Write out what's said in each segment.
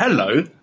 Hello,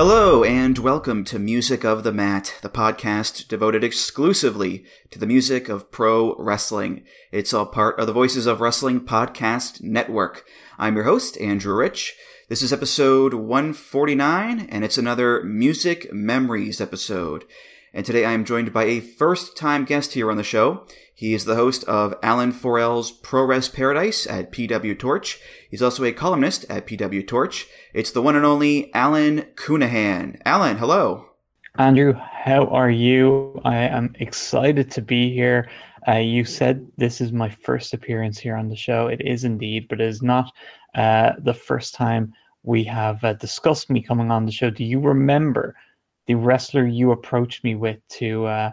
Hello, and welcome to Music of the Mat, the podcast devoted exclusively to the music of pro wrestling. It's all part of the Voices of Wrestling Podcast Network. I'm your host, Andrew Rich. This is episode 149, and it's another Music Memories episode. And today I am joined by a first time guest here on the show. He is the host of Alan 4L's Pro Res Paradise at PW Torch. He's also a columnist at PW Torch. It's the one and only Alan Counihan. Alan, hello. Andrew, how are you? I am excited to be here. Uh, you said this is my first appearance here on the show. It is indeed, but it is not uh, the first time we have uh, discussed me coming on the show. Do you remember the wrestler you approached me with to uh,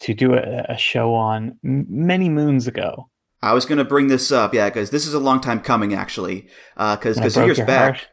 to do a, a show on many moons ago? I was going to bring this up, yeah, because this is a long time coming, actually. Because I because years back,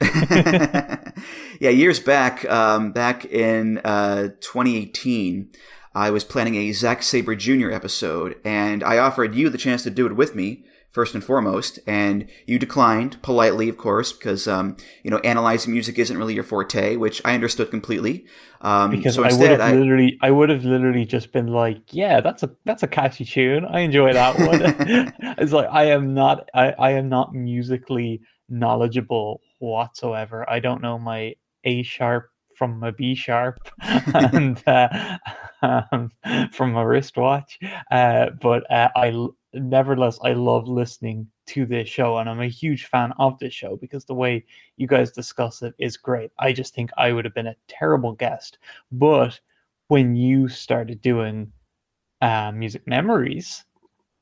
yeah, years back, um, back in uh, 2018, I was planning a Zack Sabre Jr. episode, and I offered you the chance to do it with me first and foremost, and you declined politely, of course, because um, you know analyzing music isn't really your forte, which I understood completely. Um, because so I would instead, have literally, I would have literally just been like, "Yeah, that's a that's a catchy tune. I enjoy that one." it's like I am not, I, I am not musically knowledgeable whatsoever. I don't know my A sharp from my B sharp and uh, um, from my wristwatch, uh, but uh, I nevertheless I love listening to this show, and I'm a huge fan of this show because the way you guys discuss it is great. I just think I would have been a terrible guest, but when you started doing uh, music memories,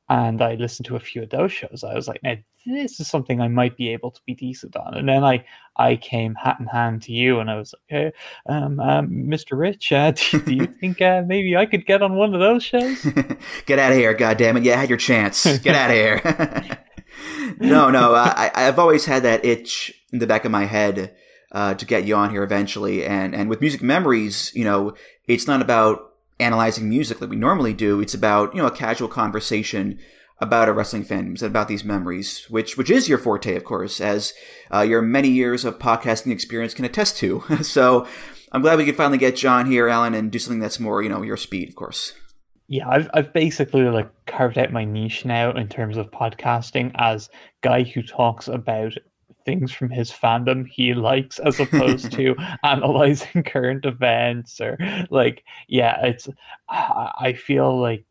and I listened to a few of those shows, I was like, now this is something I might be able to be decent on. And then I I came hat in hand to you, and I was like, hey, um, um, Mr. Rich, uh, do, do you think uh, maybe I could get on one of those shows? Get out of here, goddammit. You had your chance. Get out of here. no, no, I, I- I've always had that itch in the back of my head uh, to get you on here eventually. And, and with music memories, you know, it's not about analyzing music like we normally do. It's about, you know, a casual conversation about our wrestling fandoms and about these memories, which, which is your forte, of course, as uh, your many years of podcasting experience can attest to. so I'm glad we could finally get John here, Alan, and do something that's more, you know, your speed, of course. yeah, I've I've basically like carved out my niche now in terms of podcasting as guy who talks about things from his fandom he likes as opposed to analyzing current events or like yeah it's I feel like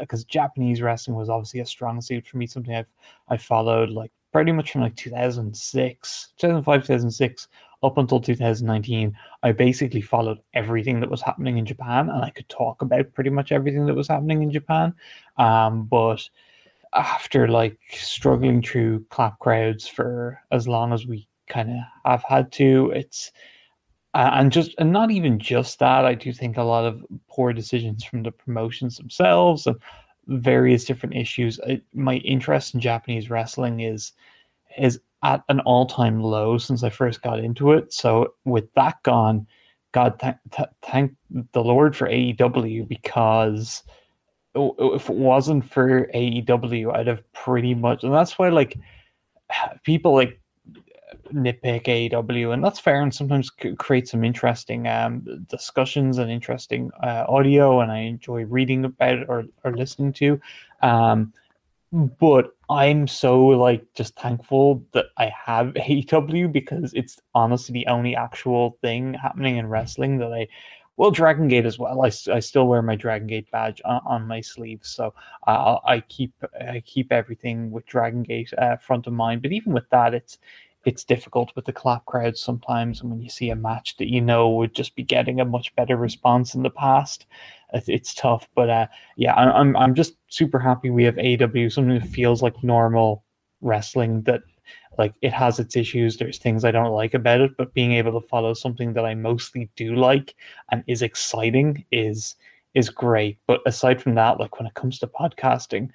because japanese wrestling was obviously a strong suit for me something i've i followed like pretty much from like 2006 2005 2006 up until 2019 I basically followed everything that was happening in Japan and I could talk about pretty much everything that was happening in Japan. Um, but after like struggling through clap crowds for as long as we kind of have had to, it's uh, Uh, and just and not even just that. I do think a lot of poor decisions from the promotions themselves and various different issues. I, my interest in Japanese wrestling is is at an all-time low since I first got into it. So with that gone, God th- th- thank the Lord for AEW because if it wasn't for AEW, I'd have pretty much, and that's why like people like nitpick AEW, and that's fair, and sometimes c- create some interesting um, discussions and interesting uh, audio, and I enjoy reading about or, or listening to. Um, but I'm so like just thankful that I have AEW because it's honestly the only actual thing happening in wrestling that I well Dragon Gate as well. I, I still wear my Dragon Gate badge on, on my sleeve, so uh, I keep I keep everything with Dragon Gate uh, front of mind. But even with that, it's it's difficult with the clap crowds sometimes, and when you see a match that you know would just be getting a much better response in the past, it's tough. But uh, yeah, I'm I'm just super happy we have AEW, something that feels like normal wrestling that like it has its issues there's things i don't like about it but being able to follow something that i mostly do like and is exciting is is great but aside from that like when it comes to podcasting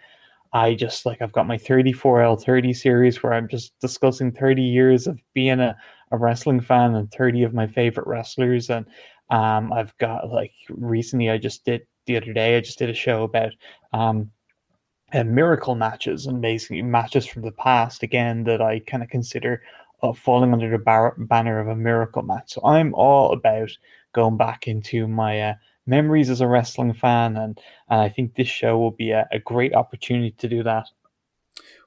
i just like i've got my 34l30 series where i'm just discussing 30 years of being a, a wrestling fan and 30 of my favorite wrestlers and um i've got like recently i just did the other day i just did a show about um uh, miracle matches and basically matches from the past again that I kind of consider uh, falling under the bar- banner of a miracle match. So I'm all about going back into my uh, memories as a wrestling fan, and, and I think this show will be a, a great opportunity to do that.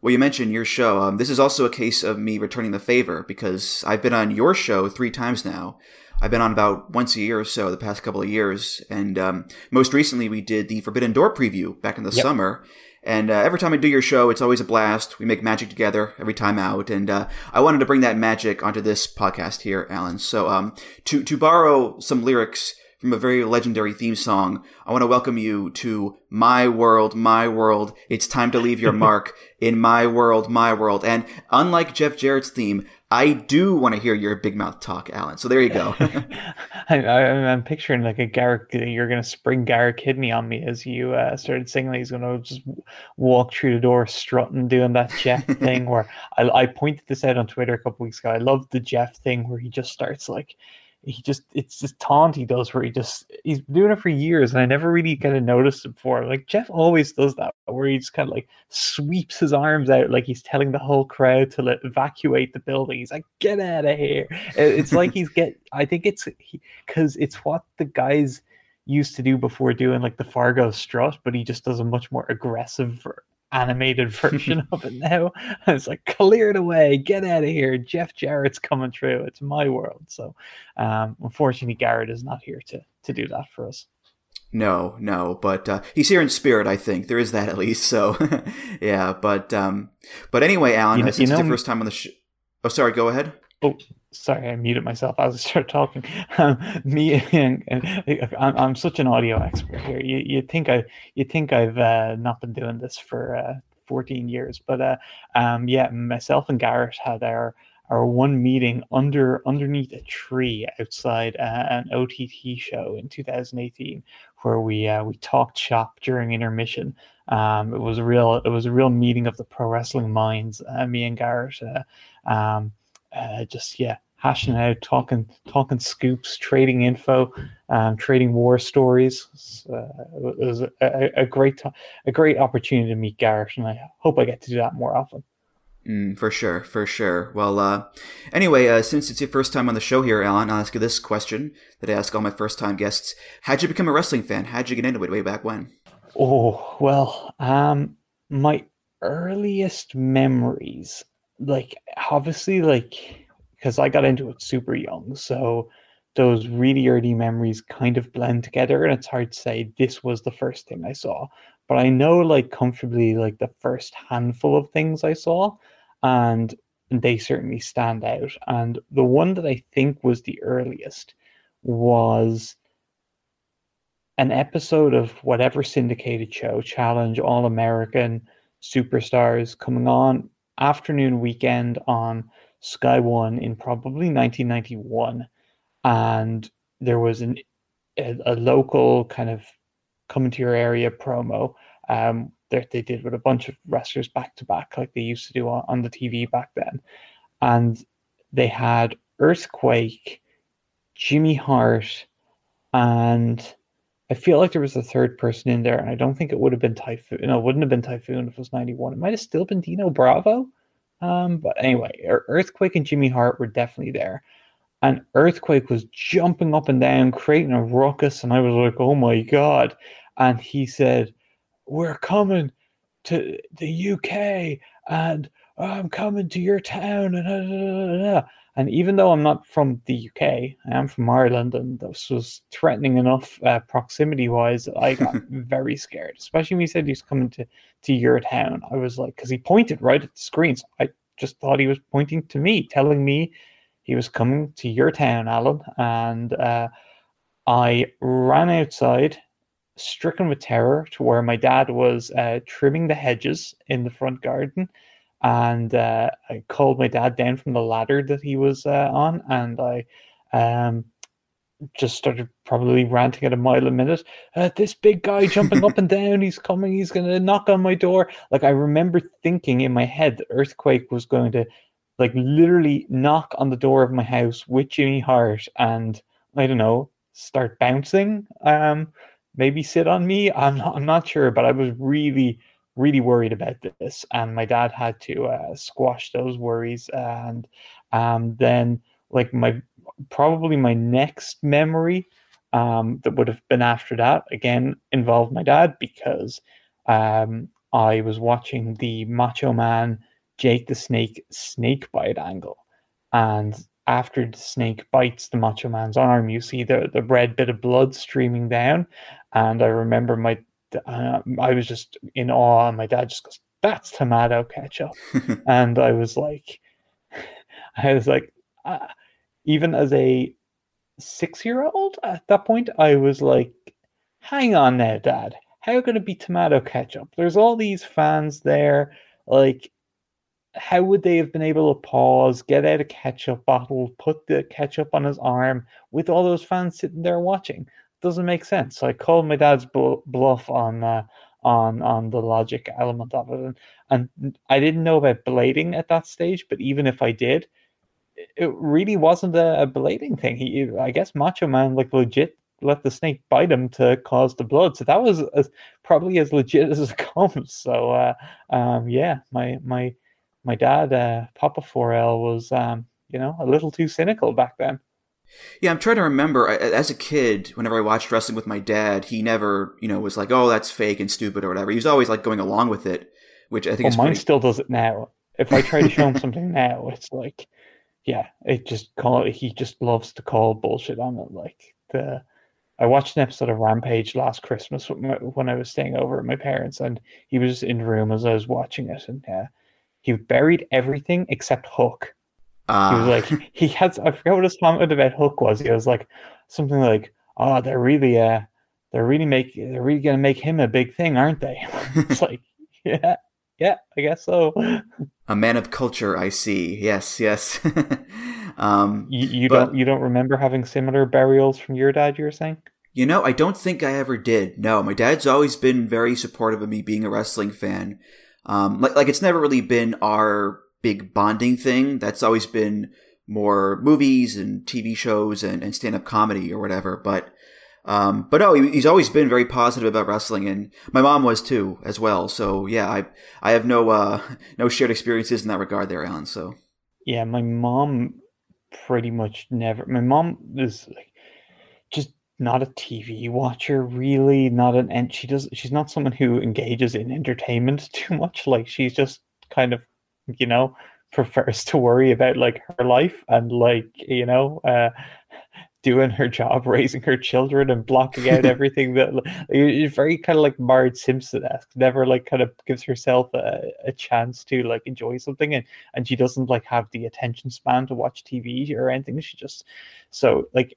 Well, you mentioned your show. Um, this is also a case of me returning the favor because I've been on your show three times now. I've been on about once a year or so the past couple of years, and um, most recently we did the Forbidden Door preview back in the yep. summer. And uh, every time I do your show, it's always a blast. We make magic together every time out, and uh, I wanted to bring that magic onto this podcast here, Alan. So, um, to to borrow some lyrics from a very legendary theme song, I want to welcome you to My World, My World. It's time to leave your mark in My World, My World. And unlike Jeff Jarrett's theme, I do want to hear your big mouth talk, Alan. So there you go. I, am picturing like a Garrett. You're going to spring Garrett Kidney on me as you uh, started singing. He's going to just walk through the door, strutting, doing that Jeff thing. Where I, I pointed this out on Twitter a couple weeks ago. I love the Jeff thing where he just starts like he just it's just taunt he does where he just he's doing it for years and I never really kind of noticed it before. Like Jeff always does that where he just kind of like sweeps his arms out like he's telling the whole crowd to evacuate the building. He's like, "Get out of here!" It's like he's get. I think it's because it's what the guys used to do before doing like the Fargo strut, but he just does a much more aggressive animated version of it now. And it's like clear it away, get out of here. Jeff Jarrett's coming through. It's my world. So um, unfortunately, Garrett is not here to to do that for us. No, no, but uh, he's here in spirit. I think there is that at least. So, yeah, but um, but anyway, Alan, you know, since you know, it's your first time on the show. Oh, sorry. Go ahead. Oh, sorry, I muted myself as I started talking. Um, me and, and I'm, I'm, such an audio expert here. You you think I you think I've uh, not been doing this for uh, 14 years, but uh, um, yeah, myself and Garrett had our our one meeting under underneath a tree outside uh, an OTT show in 2018, where we uh, we talked shop during intermission. Um, it was a real it was a real meeting of the pro wrestling minds. Uh, me and Garrett. Uh, um, just yeah, hashing out, talking, talking scoops, trading info, um, trading war stories. Uh, it was a, a, great, a great opportunity to meet Garrett, and I hope I get to do that more often. Mm, for sure, for sure. Well, uh, anyway, uh, since it's your first time on the show here, Alan, I'll ask you this question that I ask all my first time guests: How'd you become a wrestling fan? How'd you get into it way back when? Oh well, um, my earliest memories like obviously like because I got into it super young, so those really early memories kind of blend together, and it's hard to say this was the first thing I saw. But I know like comfortably like the first handful of things I saw, and they certainly stand out. And the one that I think was the earliest was an episode of whatever syndicated show, Challenge All American Superstars, coming on afternoon weekend on Sky One in probably 1991, and there was an a, a local kind of coming to your area promo um, that they did with a bunch of wrestlers back to back, like they used to do on, on the TV back then, and they had Earthquake, Jimmy Hart, and I feel like there was a third person in there, and I don't think it would have been Typhoon. No, it wouldn't have been Typhoon if it was 91. It might have still been Dino Bravo. Um, but anyway, Earthquake and Jimmy Hart were definitely there. And Earthquake was jumping up and down, creating a ruckus. And I was like, oh my God. And he said, We're coming to the UK and I'm coming to your town and and even though I'm not from the UK, I am from Ireland, and this was threatening enough uh, proximity wise. I got very scared, especially when he said he's coming to to your town. I was like, because he pointed right at the screens. I just thought he was pointing to me, telling me he was coming to your town, Alan. And uh, I ran outside, stricken with terror, to where my dad was uh, trimming the hedges in the front garden and uh, I called my dad down from the ladder that he was uh, on, and I um, just started probably ranting at a mile a minute. Uh, this big guy jumping up and down, he's coming, he's going to knock on my door. Like I remember thinking in my head, the earthquake was going to, like, literally knock on the door of my house with Jimmy Hart, and I don't know, start bouncing. Um, maybe sit on me. I'm not. I'm not sure, but I was really really worried about this, and my dad had to uh, squash those worries. And um, then, like my probably my next memory um, that would have been after that again involved my dad because um, I was watching the Macho Man Jake the Snake snake bite angle, and after the snake bites the Macho Man's arm, you see the the red bit of blood streaming down, and I remember my uh, I was just in awe. And my dad just goes, "That's tomato ketchup," and I was like, I was like, uh, even as a six-year-old at that point, I was like, "Hang on now, Dad, how can it be tomato ketchup? There's all these fans there, like." How would they have been able to pause, get out a ketchup bottle, put the ketchup on his arm with all those fans sitting there watching? Doesn't make sense. So I called my dad's bluff on uh, on on the logic element of it, and, and I didn't know about blading at that stage. But even if I did, it really wasn't a, a blading thing. He, I guess, Macho Man like legit let the snake bite him to cause the blood. So that was as, probably as legit as it comes. So uh, um, yeah, my my my dad, uh, Papa 4L, was um, you know a little too cynical back then. Yeah, I'm trying to remember. As a kid, whenever I watched wrestling with my dad, he never, you know, was like, "Oh, that's fake and stupid" or whatever. He was always like going along with it, which I think. Well, is mine pretty... still does it now. If I try to show him something now, it's like, yeah, it just call. He just loves to call bullshit on it. Like the, I watched an episode of Rampage last Christmas when I was staying over at my parents, and he was in the room as I was watching it, and uh, he buried everything except Hook uh, he was like, ah. he, he had, I forgot what his comment about Hook was. He was like, something like, oh, they're really, uh, they're really make, they're really going to make him a big thing, aren't they? it's like, yeah, yeah, I guess so. A man of culture, I see. Yes, yes. um, you, you but, don't, you don't remember having similar burials from your dad? You were saying? You know, I don't think I ever did. No, my dad's always been very supportive of me being a wrestling fan. Um, like, like it's never really been our big bonding thing. That's always been more movies and TV shows and, and stand up comedy or whatever. But um, but no, he's always been very positive about wrestling, and my mom was too as well. So yeah, I I have no uh, no shared experiences in that regard there, Alan. So yeah, my mom pretty much never. My mom is like just not a TV watcher, really. Not an and she does. She's not someone who engages in entertainment too much. Like she's just kind of you know, prefers to worry about like her life and like, you know, uh, doing her job, raising her children, and blocking out everything that is very kind of like Marge Simpson esque. Never like kind of gives herself a, a chance to like enjoy something, and and she doesn't like have the attention span to watch TV or anything. She just so like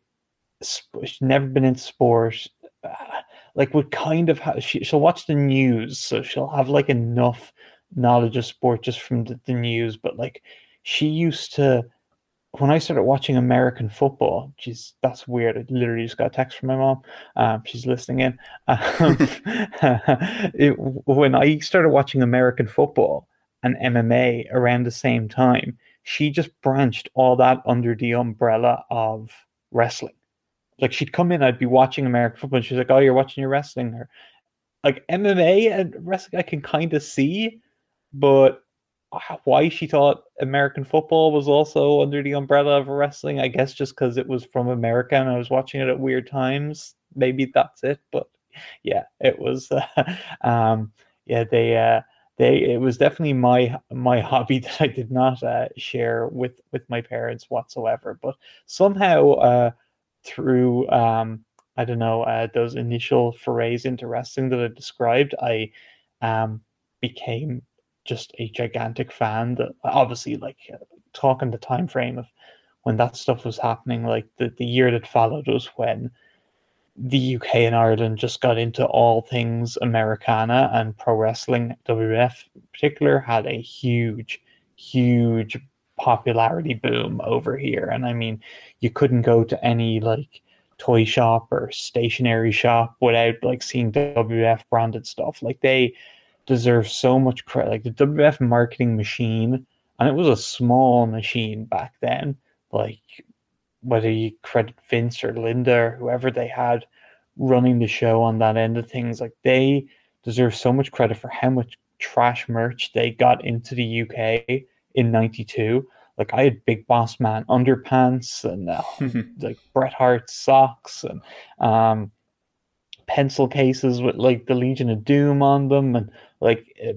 she's never been in sport. Uh, like would kind of have she, she'll watch the news, so she'll have like enough knowledge of sport just from the, the news, but like she used to when I started watching American football, she's that's weird. I literally just got a text from my mom. Um, she's listening in. Um, it, when I started watching American football and MMA around the same time, she just branched all that under the umbrella of wrestling. Like she'd come in, I'd be watching American football, and she's like, "Oh, you're watching your wrestling," or like MMA and wrestling. I can kind of see, but why she thought American football was also under the umbrella of wrestling, I guess just because it was from America and I was watching it at weird times. Maybe that's it. But yeah, it was. Uh, um, yeah, they uh, they it was definitely my my hobby that I did not uh, share with with my parents whatsoever. But somehow uh, through um, I don't know uh, those initial forays into wrestling that I described, I um, became just a gigantic fan. That obviously like uh, talking the time frame of when that stuff was happening, like the the year that followed was when the UK and Ireland just got into all things Americana and pro wrestling. WWF in particular had a huge, huge popularity boom over here. And I mean, you couldn't go to any like toy shop or stationery shop without like seeing WWF branded stuff. Like they deserve so much credit. Like the WF marketing machine, and it was a small machine back then. Like whether you credit Vince or Linda or whoever they had running the show on that end of things, like they deserve so much credit for how much trash merch they got into the UK in '92. Like I had Big Boss Man underpants and uh, like Bret Hart socks and um, pencil cases with like the Legion of Doom on them and like uh,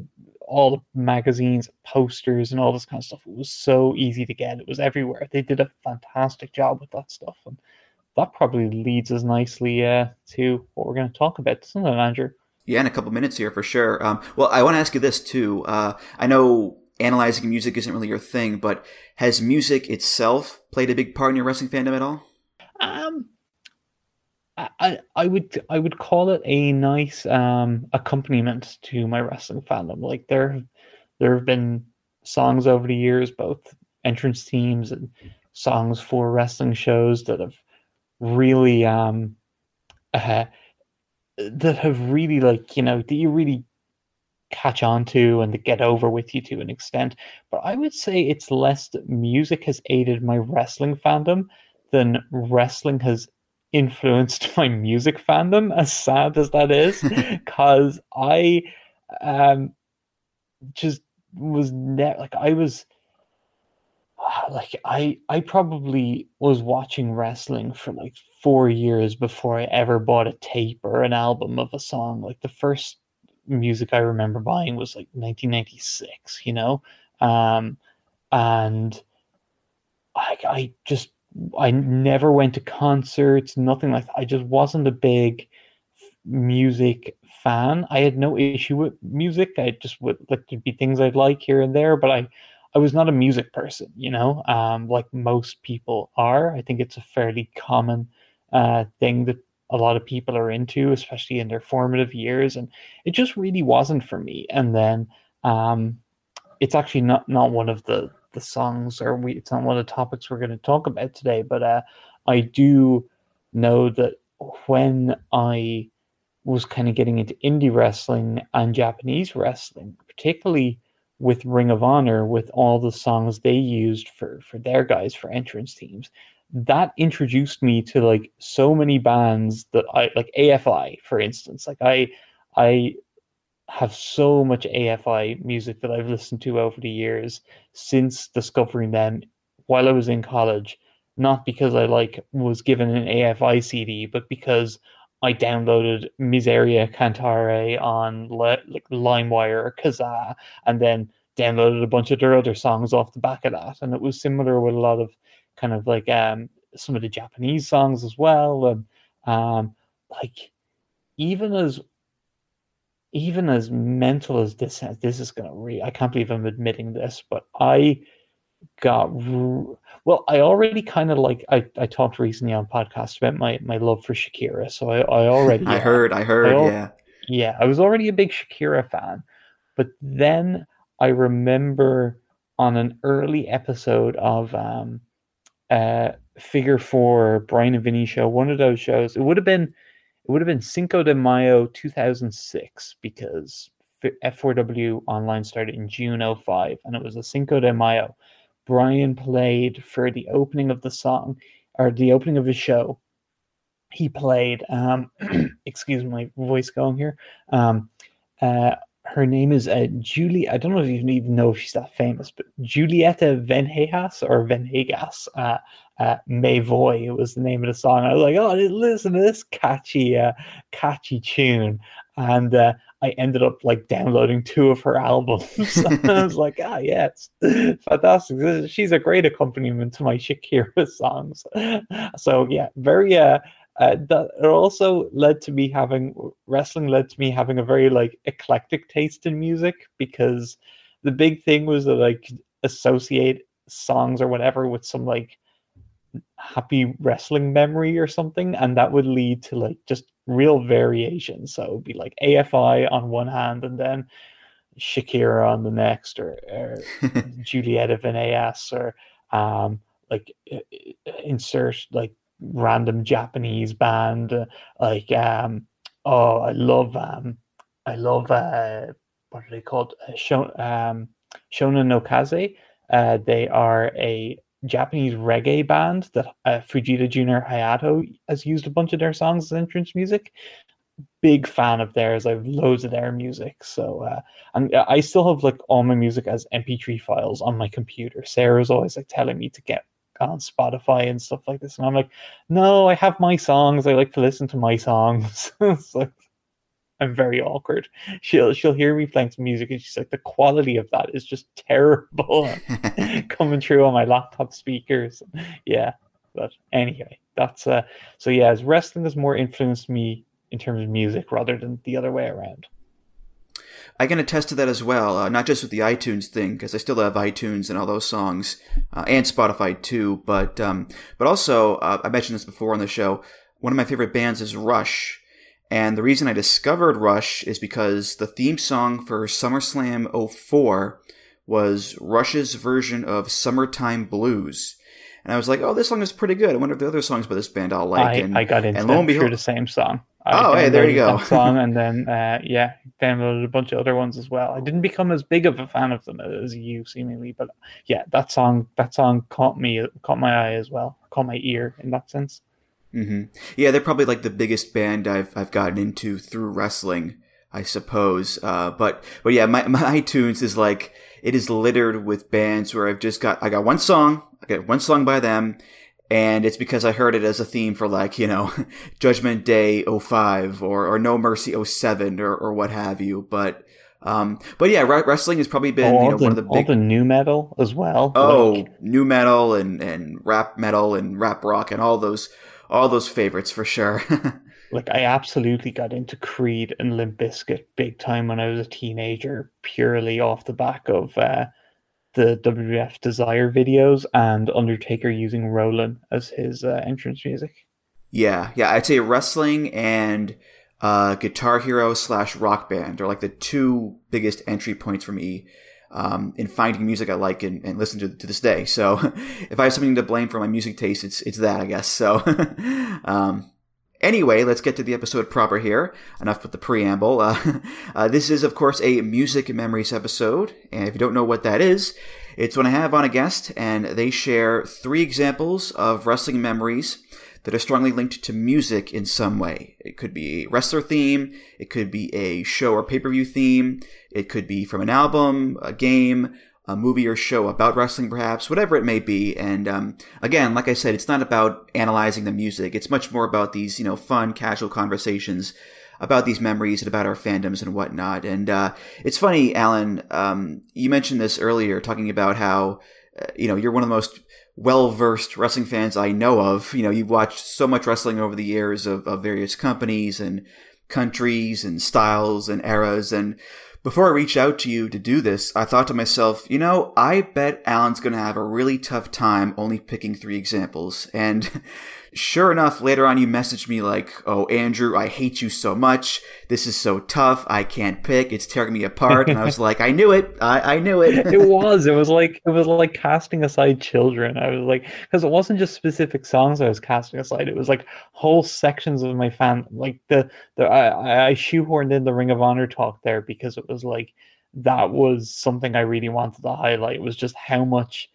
all the magazines, posters, and all this kind of stuff. It was so easy to get. It was everywhere. They did a fantastic job with that stuff, and that probably leads us nicely uh, to what we're going to talk about, doesn't it, Andrew? Yeah, in a couple minutes here for sure. Um, well, I want to ask you this too. Uh, I know analyzing music isn't really your thing, but has music itself played a big part in your wrestling fandom at all? I, I would I would call it a nice um, accompaniment to my wrestling fandom. Like there there have been songs over the years, both entrance themes and songs for wrestling shows that have really um uh, that have really like you know that you really catch on to and get over with you to an extent. But I would say it's less that music has aided my wrestling fandom than wrestling has influenced my music fandom, as sad as that is, because I um just was never like I was like I I probably was watching wrestling for like four years before I ever bought a tape or an album of a song. Like the first music I remember buying was like 1996, you know, um, and I I just I never went to concerts, nothing like that. I just wasn't a big music fan. I had no issue with music. I just would like to be things I'd like here and there, but I I was not a music person, you know, um, like most people are. I think it's a fairly common uh, thing that a lot of people are into, especially in their formative years, and it just really wasn't for me. And then um, it's actually not not one of the the songs or we it's not one of the topics we're going to talk about today but uh, i do know that when i was kind of getting into indie wrestling and japanese wrestling particularly with ring of honor with all the songs they used for for their guys for entrance teams that introduced me to like so many bands that i like afi for instance. Like i i have so much AFI music that I've listened to over the years since discovering them while I was in college. Not because I like was given an AFI CD, but because I downloaded Miseria Cantare on Le- like LimeWire or Kazaa, and then downloaded a bunch of their other songs off the back of that. And it was similar with a lot of kind of like um some of the Japanese songs as well. And um like even as even as mental as this this is going to re I can't believe I'm admitting this, but I got well. I already kind of like I, I talked recently on podcast about my my love for Shakira, so I I already I heard I heard I yeah yeah I was already a big Shakira fan, but then I remember on an early episode of um uh Figure Four Brian and Vinny show, one of those shows. It would have been it would have been Cinco de Mayo 2006 because F4W Online started in June 05 and it was a Cinco de Mayo. Brian played for the opening of the song or the opening of his show. He played, um, excuse my voice going here. Um, uh, her name is uh, Julie. I don't know if you even know if she's that famous, but Julieta Venegas or Venegas. Uh, uh, Voy was the name of the song. I was like, oh, listen to this catchy, uh, catchy tune. And uh, I ended up like downloading two of her albums. I was like, ah, yeah, it's fantastic. She's a great accompaniment to my Shakira songs. So yeah, very uh, uh, that also led to me having wrestling led to me having a very like eclectic taste in music because the big thing was that I could associate songs or whatever with some like happy wrestling memory or something, and that would lead to like just real variation. So it would be like AFI on one hand, and then Shakira on the next, or, or Julieta Venegas, or um, like insert like random Japanese band, uh, like um, oh, I love um, I love uh, what are they called? Uh, Shon, um, Shonan no Kaze. Uh, they are a Japanese reggae band that uh, Fujita Junior Hayato has used a bunch of their songs as entrance music. Big fan of theirs. I have loads of their music. So, uh, and I still have like all my music as MP3 files on my computer. Sarah's always like telling me to get on Spotify and stuff like this, and I'm like, no, I have my songs. I like to listen to my songs. it's like I'm very awkward. She'll she'll hear me playing some music and she's like, the quality of that is just terrible coming through on my laptop speakers. Yeah. But anyway, that's uh so yeah, as wrestling has more influenced me in terms of music rather than the other way around. I can attest to that as well, uh, not just with the iTunes thing, because I still have iTunes and all those songs, uh, and Spotify too. But um, but also, uh, I mentioned this before on the show. One of my favorite bands is Rush, and the reason I discovered Rush is because the theme song for SummerSlam 04 was Rush's version of Summertime Blues. And I was like, oh, this song is pretty good. I wonder if the other songs by this band I'll like. I, and, I got into and lo and behold, the same song. I oh, hey, there you go. song, and then uh, yeah, downloaded a bunch of other ones as well. I didn't become as big of a fan of them as you seemingly, but yeah, that song that song caught me, caught my eye as well, caught my ear in that sense. Mm-hmm. Yeah, they're probably like the biggest band I've I've gotten into through wrestling, I suppose. Uh, but but yeah, my, my iTunes is like it is littered with bands where I've just got I got one song, I got one song by them, and it's because I heard it as a theme for like you know Judgment Day 05 or or No Mercy 07 or or what have you. But um, but yeah, wrestling has probably been oh, you know the, one of the big all the nu metal as well. Oh, like... nu metal and and rap metal and rap rock and all those all those favorites for sure. like I absolutely got into Creed and Limp Bizkit big time when I was a teenager, purely off the back of uh, the WWF Desire videos and Undertaker using Rollin' as his uh, entrance music. Yeah, yeah, I'd say wrestling and uh, Guitar Hero slash Rock Band are like the two biggest entry points for me um, in finding music I like and, and listen to to this day. So if I have something to blame for my music taste, it's it's that I guess. So um, anyway, let's get to the episode proper here. Enough with the preamble. Uh, uh, this is of course a music memories episode, and if you don't know what that is, it's when I have on a guest and they share three examples of wrestling memories that are strongly linked to music in some way. It could be a wrestler theme, it could be a show or pay per view theme, it could be from an album, a game, a movie or show about wrestling, perhaps, whatever it may be. And um, again, like I said, it's not about analyzing the music. It's much more about these, you know, fun, casual conversations about these memories and about our fandoms and whatnot. And uh, it's funny, Alan. Um, you mentioned this earlier, talking about how uh, you know you're one of the most well versed wrestling fans I know of. You know, you've watched so much wrestling over the years of, of various companies and countries and styles and eras. And before I reached out to you to do this, I thought to myself, you know, I bet Alan's going to have a really tough time only picking three examples. And Sure enough, later on you messaged me like, "Oh, Andrew, I hate you so much. This is so tough. I can't pick. It's tearing me apart." And I was like, "I knew it. I, I knew it." it was. It was like it was like casting aside children. I was like, because it wasn't just specific songs I was casting aside. It was like whole sections of my fan. Like the the I, I shoehorned in the Ring of Honor talk there because it was like that was something I really wanted to highlight. It was just how much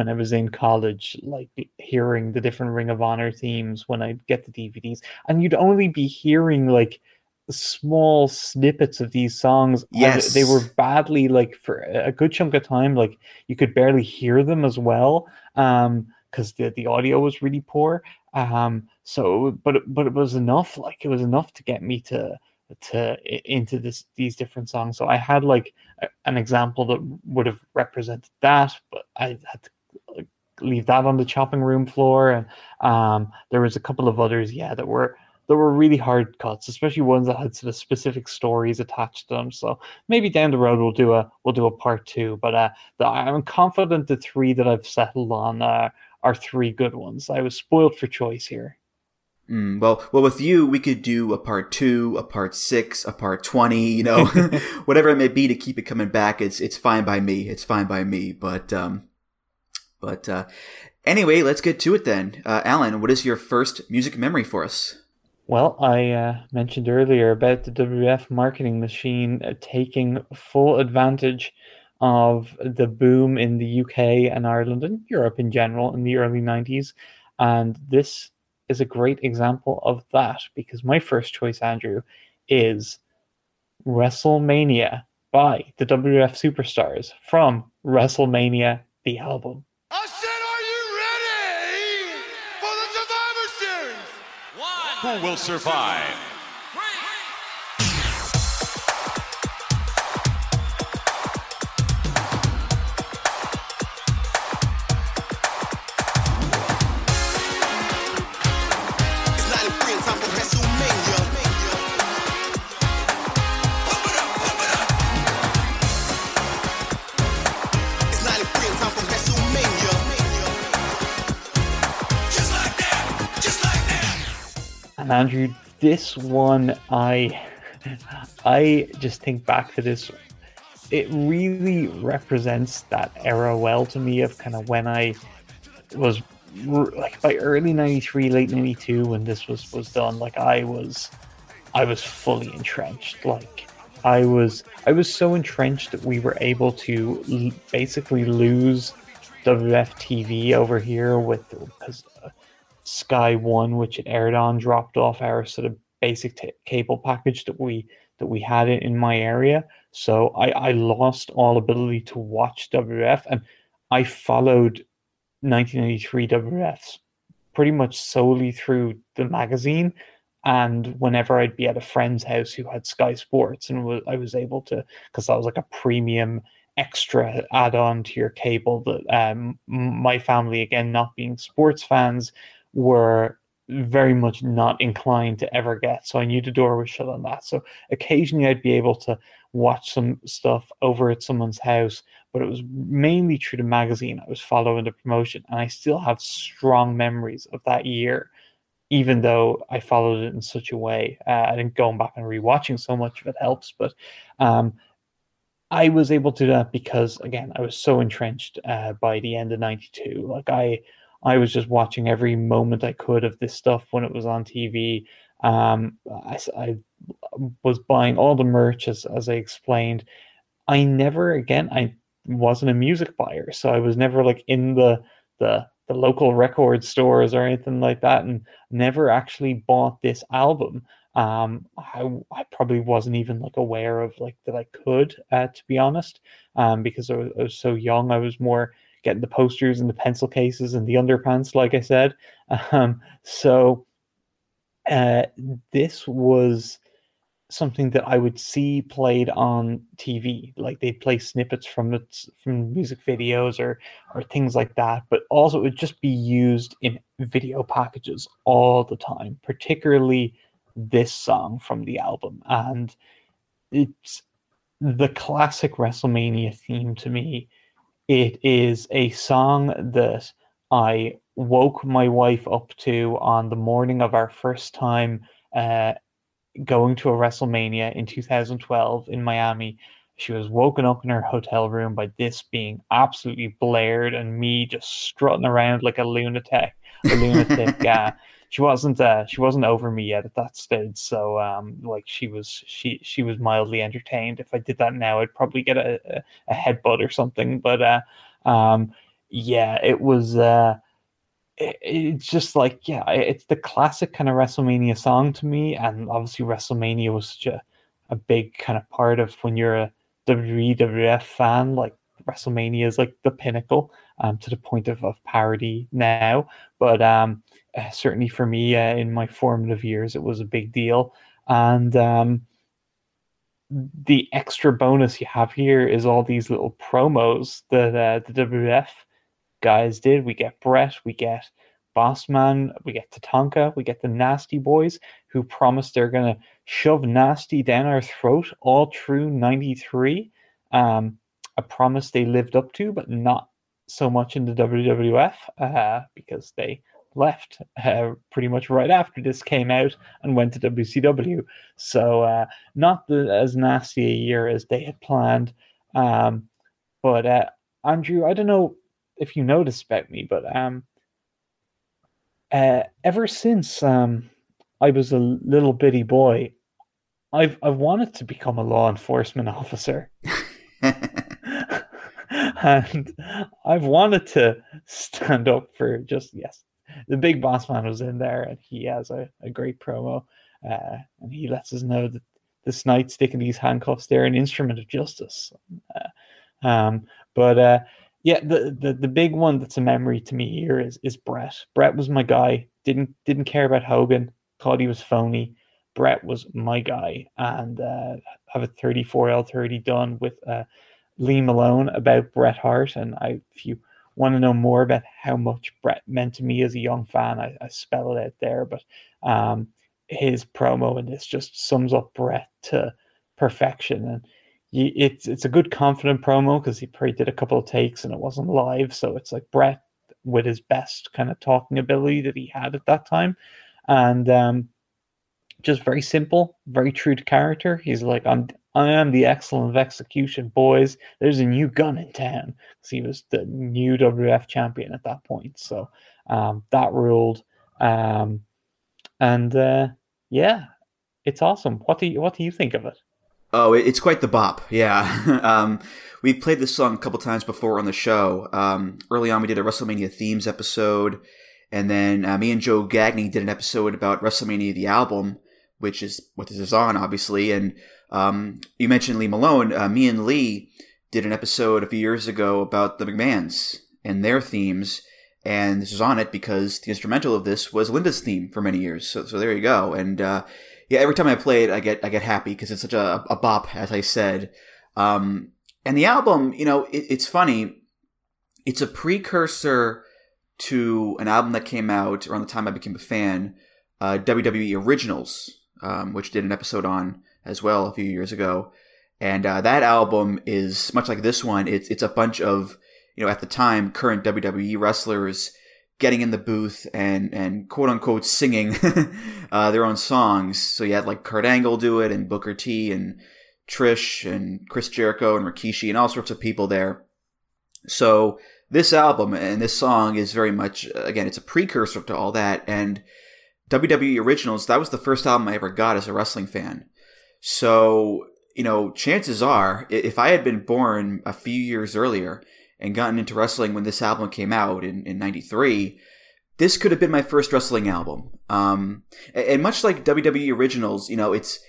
when I was in college, like hearing the different Ring of Honor themes when I'd get the DVDs, and you'd only be hearing like small snippets of these songs. Yes, they were badly like for a good chunk of time, like you could barely hear them as well, um, because the the audio was really poor. Um, so but but it was enough, like it was enough to get me to to into this these different songs. So I had like a, an example that would have represented that, but I had to leave that on the chopping room floor. And um, there was a couple of others, yeah, that were that were really hard cuts, especially ones that had sort of specific stories attached to them. So maybe down the road we'll do a we'll do a part two. But uh, the, I'm confident the three that I've settled on uh, are three good ones. I was spoiled for choice here. Mm, well, well, with you, we could do a part two, a part six, a part twenty. You know, whatever it may be to keep it coming back. It's it's fine by me. It's fine by me. But um, but uh, anyway, let's get to it then. Uh, Alan, what is your first music memory for us? Well, I uh, mentioned earlier about the WF marketing machine uh, taking full advantage of the boom in the UK and Ireland and Europe in general in the early 90s. And this is a great example of that because my first choice, Andrew, is WrestleMania by the WF Superstars from WrestleMania, the album. I said, are you ready for the Survivor Series? Who will survive? Andrew, this one, I, I just think back to this. It really represents that era well to me of kind of when I was like by early '93, late '92 when this was was done. Like I was, I was fully entrenched. Like I was, I was so entrenched that we were able to l- basically lose WF TV over here with because uh, Sky One, which it aired on, dropped off our sort of basic t- cable package that we that we had in, in my area. So I, I lost all ability to watch WF, and I followed 1993 WFs pretty much solely through the magazine. And whenever I'd be at a friend's house who had Sky Sports, and was, I was able to, because that was like a premium extra add-on to your cable that um, my family, again, not being sports fans, were very much not inclined to ever get. So I knew the door was shut on that. So occasionally I'd be able to watch some stuff over at someone's house, but it was mainly through the magazine. I was following the promotion, and I still have strong memories of that year, even though I followed it in such a way. Uh, I think going back and rewatching so much of it helps, but um, I was able to do that because again I was so entrenched uh, by the end of '92. Like I, I was just watching every moment I could of this stuff when it was on TV. Um, I, I was buying all the merch as as I explained. I never again I wasn't a music buyer, so I was never like in the the the local record stores or anything like that, and never actually bought this album um I, I probably wasn't even like aware of like that i could uh, to be honest um because I was, I was so young i was more getting the posters and the pencil cases and the underpants like i said. Um so uh this was something that i would see played on tv like they'd play snippets from it from music videos or or things like that but also it would just be used in video packages all the time particularly this song from the album. And it's the classic WrestleMania theme to me. It is a song that I woke my wife up to on the morning of our first time uh, going to a WrestleMania in 2012 in Miami. She was woken up in her hotel room by this being absolutely blared and me just strutting around like a lunatic. A lunatic. uh, she wasn't uh, she wasn't over me yet at that stage so um like she was she she was mildly entertained. If i did that now i'd probably get a, a, a headbutt or something but uh um yeah it was uh it, it's just like yeah it's the classic kind of wrestlemania song to me and obviously wrestlemania was such a, a big kind of part of when you're a wwf fan like wrestlemania is like the pinnacle um to the point of, of parody now but um uh, certainly for me uh, in my formative years it was a big deal and um the extra bonus you have here is all these little promos that uh, the WWF guys did. We get Bret, we get Bossman, we get Tatanka, we get the Nasty Boys who promise they're going to shove Nasty down our throat all through 93. Um, a promise they lived up to, but not so much in the WWF uh, because they left uh, pretty much right after this came out and went to WCW. So uh, not the, as nasty a year as they had planned. Um, but uh, Andrew, I don't know if you noticed about me, but um, uh, ever since um, I was a little bitty boy, I've I've wanted to become a law enforcement officer. and I've wanted to stand up for just yes the big boss man was in there and he has a, a great promo uh, and he lets us know that this night sticking these handcuffs they're an instrument of justice. Uh, um, but uh, yeah the, the the big one that's a memory to me here is is Brett. Bret was my guy. Didn't didn't care about Hogan. Thought he was phony. Bret was my guy. And uh, have a 34L30 done with uh, Lee Malone about Bret Hart. And I if you want to know more about how much Bret meant to me as a young fan, I, I spell it out there. But um, his promo in this just sums up Bret to perfection, and it's it's a good confident promo because he probably did a couple of takes and it wasn't live, so it's like Bret with his best kind of talking ability that he had at that time, and um, just very simple, very true to character. He's like, I'm I am the excellent of execution, boys. There's a new gun in town. He was the new WF champion at that point. So um, that ruled. Um, and uh, yeah, it's awesome. What do you what do you think of it? Oh, it's quite the bop. Yeah. um, we played this song a couple times before on the show. Um, early on, we did a WrestleMania themes episode. And then uh, me and Joe Gagney did an episode about WrestleMania the album, which is what this is on, obviously. And um, you mentioned Lee Malone. Uh, me and Lee did an episode a few years ago about the McMahons and their themes, and this is on it because the instrumental of this was Linda's theme for many years. So, so there you go. And uh, yeah, every time I play it, I get I get happy because it's such a, a bop, as I said. Um, and the album, you know, it, it's funny. It's a precursor to an album that came out around the time I became a fan, uh, WWE Originals, um, which did an episode on as well a few years ago. And uh, that album is much like this one. It's it's a bunch of you know at the time current WWE wrestlers getting in the booth and and quote unquote singing uh, their own songs. So you had like Kurt Angle do it, and Booker T, and Trish, and Chris Jericho, and Rikishi, and all sorts of people there. So this album and this song is very much again it's a precursor to all that and WWE Originals that was the first album I ever got as a wrestling fan. So, you know, chances are, if I had been born a few years earlier and gotten into wrestling when this album came out in, in 93, this could have been my first wrestling album. Um, and much like WWE Originals, you know, it's,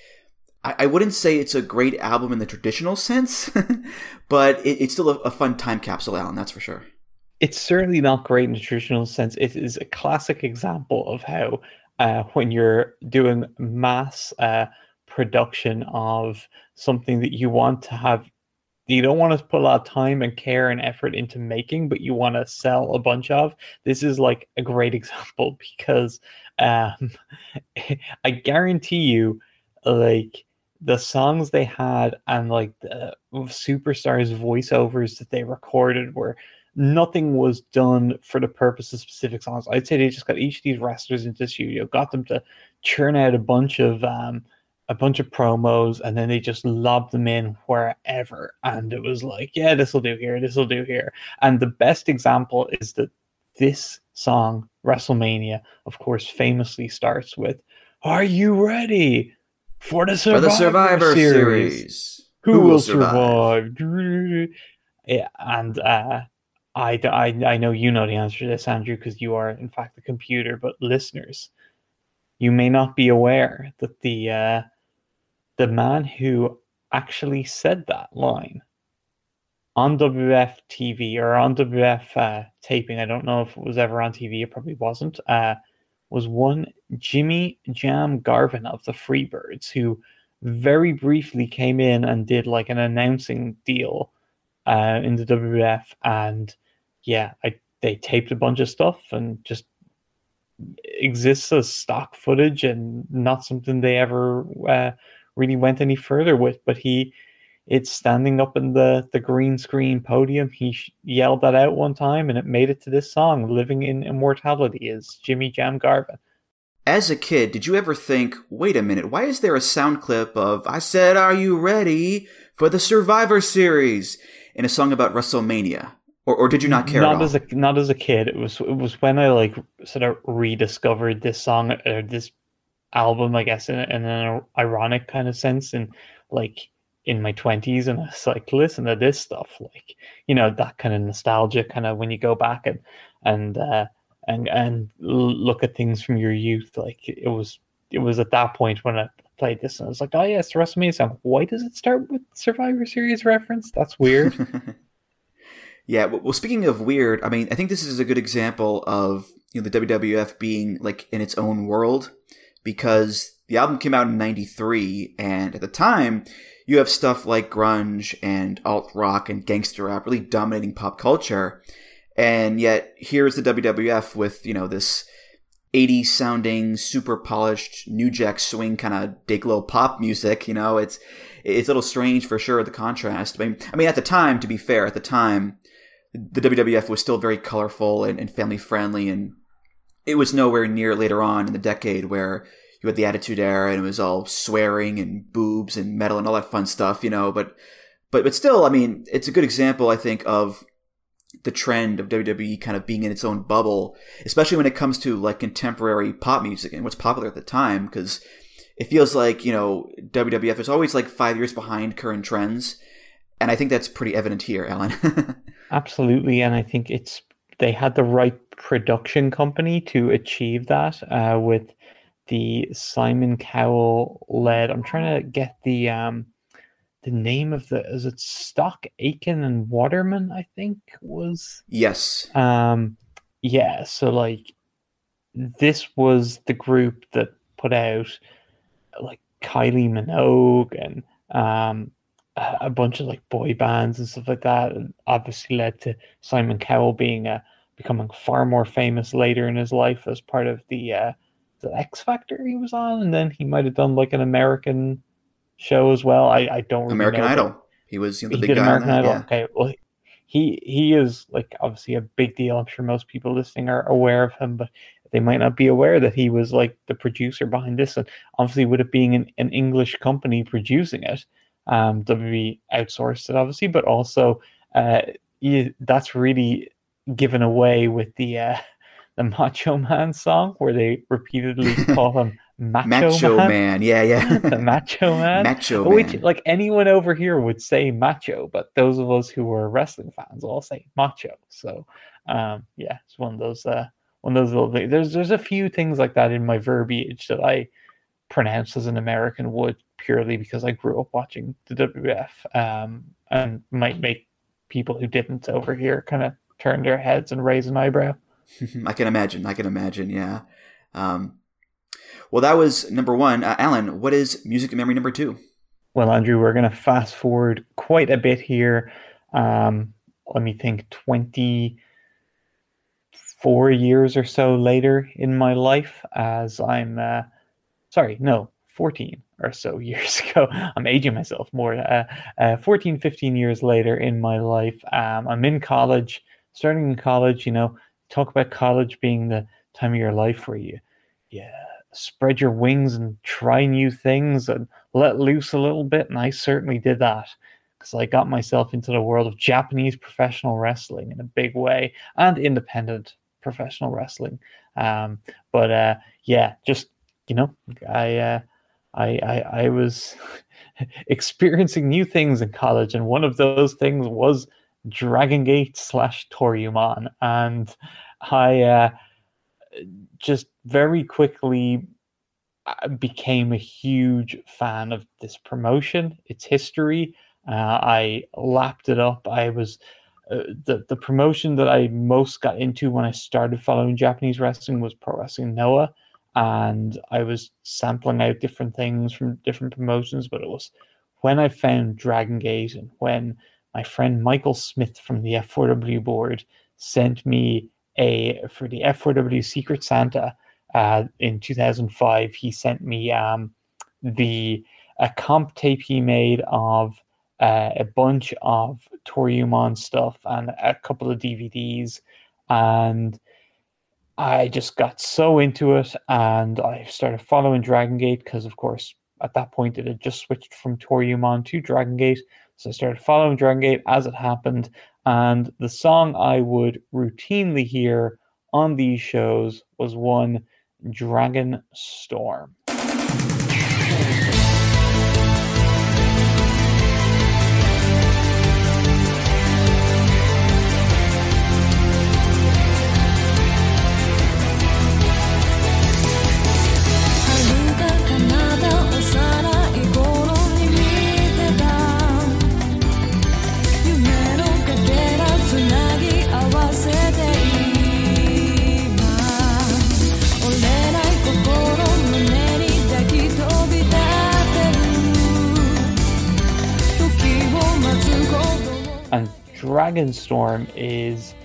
I, wouldn't say it's a great album in the traditional sense, but it, it's still a, a fun time capsule album, that's for sure. It's certainly not great in the traditional sense. It is a classic example of how uh, when you're doing mass uh, production of something that you want to have you don't want to put a lot of time and care and effort into making, but you want to sell a bunch of. This is like a great example because um, I guarantee you, like the songs they had and like the superstars' voiceovers that they recorded were nothing was done for the purpose of specific songs. I'd say they just got each of these wrestlers into the studio, got them to churn out a bunch of um, a bunch of promos and then they just lobbed them in wherever and it was like yeah this will do here this will do here and the best example is that this song wrestlemania of course famously starts with are you ready for the survivor, for the survivor series? series? Who, Who will, will survive, survive? yeah, and uh I, I, I know you know the answer to this, Andrew, because you are, in fact, the computer. But listeners, you may not be aware that the uh, the man who actually said that line on WF TV or on WF uh, taping, I don't know if it was ever on TV, it probably wasn't, uh, was one Jimmy Jam Garvin of the Freebirds, who very briefly came in and did like an announcing deal uh, in the WWF, and yeah, I they taped a bunch of stuff and just exists as stock footage and not something they ever uh, really went any further with. But he, it's standing up in the the green screen podium. He sh- yelled that out one time, and it made it to this song, "Living in Immortality," is Jimmy Jam Garvin. As a kid, did you ever think, wait a minute, why is there a sound clip of I said, Are you ready for the Survivor Series in a song about WrestleMania? Or, or did you not care not at all? as a not as a kid. It was it was when I like sort of rediscovered this song or this album, I guess, in, in an ironic kind of sense, and like in my twenties, and I was like, listen to this stuff, like you know that kind of nostalgia, kind of when you go back and and uh, and and look at things from your youth. Like it was it was at that point when I played this, and I was like, oh yeah, it's the WrestleMania song. Why does it start with Survivor Series reference? That's weird. Yeah, well, speaking of weird, I mean, I think this is a good example of you know the WWF being like in its own world because the album came out in '93, and at the time, you have stuff like grunge and alt rock and gangster rap really dominating pop culture, and yet here's the WWF with you know this 80s sounding, super polished, new jack swing kind of dig pop music. You know, it's it's a little strange for sure the contrast. I mean, I mean, at the time, to be fair, at the time, the WWF was still very colorful and, and family friendly, and it was nowhere near later on in the decade where you had the Attitude Era and it was all swearing and boobs and metal and all that fun stuff, you know. But but but still, I mean, it's a good example, I think, of the trend of WWE kind of being in its own bubble, especially when it comes to like contemporary pop music and what's popular at the time, because it feels like you know WWF is always like five years behind current trends, and I think that's pretty evident here, Alan. Absolutely, and I think it's they had the right production company to achieve that uh, with the Simon Cowell led. I'm trying to get the um, the name of the is it Stock Aitken and Waterman? I think was yes. Um, yeah. So like this was the group that put out like Kylie Minogue and um, a bunch of like boy bands and stuff like that, and obviously led to Simon Cowell being uh, becoming far more famous later in his life as part of the uh, the X Factor he was on, and then he might have done like an American show as well. I, I don't really American know, Idol. He was you know, the he big did guy. American that, Idol. yeah. Okay, well he he is like obviously a big deal. I'm sure most people listening are aware of him, but they might not be aware that he was like the producer behind this. And obviously, with it being an, an English company producing it, um, WB outsourced it obviously, but also uh, you, that's really given away with the uh, the Macho Man song where they repeatedly call him Macho, Macho Man. Man. Yeah, yeah. the Macho Man. Macho Which, Man. like anyone over here would say macho, but those of us who are wrestling fans all say macho. So, um, yeah, it's one of those, uh, one of those little things. There's, there's a few things like that in my verbiage that I pronounce as an American would purely because I grew up watching the WWF, um, and might make people who didn't over here kind of turn their heads and raise an eyebrow. I can imagine. I can imagine. Yeah. Um, well, that was number one. Uh, Alan, what is music memory number two? Well, Andrew, we're going to fast forward quite a bit here. Um, let me think 24 years or so later in my life, as I'm, uh, sorry, no, 14 or so years ago. I'm aging myself more. Uh, uh, 14, 15 years later in my life, um, I'm in college, starting in college, you know, talk about college being the time of your life where you, yeah, spread your wings and try new things and let loose a little bit. And I certainly did that because I got myself into the world of Japanese professional wrestling in a big way and independent professional wrestling. Um, but uh, yeah, just you know, I, uh, I I I was experiencing new things in college, and one of those things was Dragon Gate slash Toryumon, and I uh, just very quickly uh, became a huge fan of this promotion, its history. Uh, I lapped it up. I was uh, the the promotion that I most got into when I started following Japanese wrestling was Pro Wrestling Noah, and I was sampling out different things from different promotions. But it was when I found Dragon Gate and when my friend Michael Smith from the F4W board sent me a for the F4W Secret Santa uh, in 2005. He sent me um, the a comp tape he made of uh, a bunch of Toryumon stuff and a couple of DVDs, and I just got so into it, and I started following Dragon Gate because, of course, at that point it had just switched from Toryumon to Dragon Gate. So I started following Dragon Gate as it happened, and the song I would routinely hear on these shows was one Dragon Storm. Dragon Storm is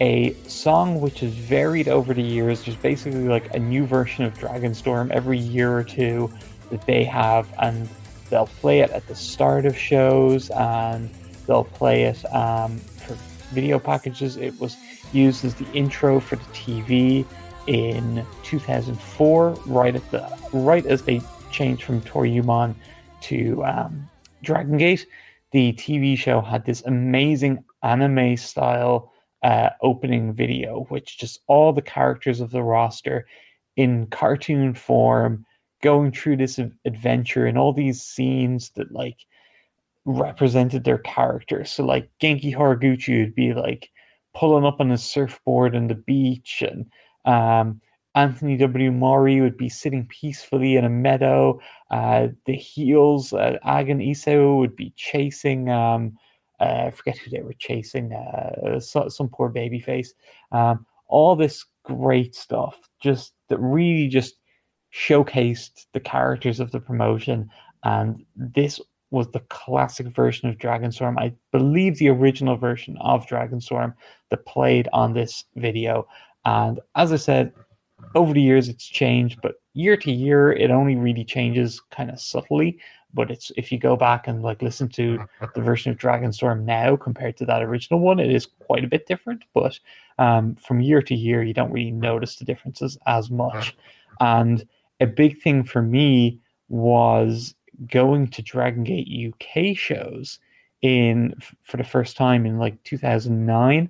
a song which has varied over the years. There's basically like a new version of Dragon Storm every year or two that they have, and they'll play it at the start of shows and they'll play it um, for video packages. It was used as the intro for the TV in 2004, right at the right as they changed from Toryumon to um, Dragon Gate the TV show had this amazing anime style uh, opening video, which just all the characters of the roster in cartoon form going through this adventure and all these scenes that like represented their characters. So like Genki Horiguchi would be like pulling up on his surfboard on the beach and um, Anthony W. Mori would be sitting peacefully in a meadow. Uh, the heels, uh, Aagan Iisou would be chasing. Um, I forget who they were chasing. Uh, some poor baby face. Um, all this great stuff, just that really just showcased the characters of the promotion. And this was the classic version of Dragonstorm. I believe the original version of Dragonstorm that played on this video. And as I said, over the years it's changed, but year to year it only really changes kind of subtly. But it's if you go back and like listen to the version of Dragonstorm now compared to that original one, it is quite a bit different. But um, from year to year, you don't really notice the differences as much. And a big thing for me was going to Dragon Gate UK shows in for the first time in like 2009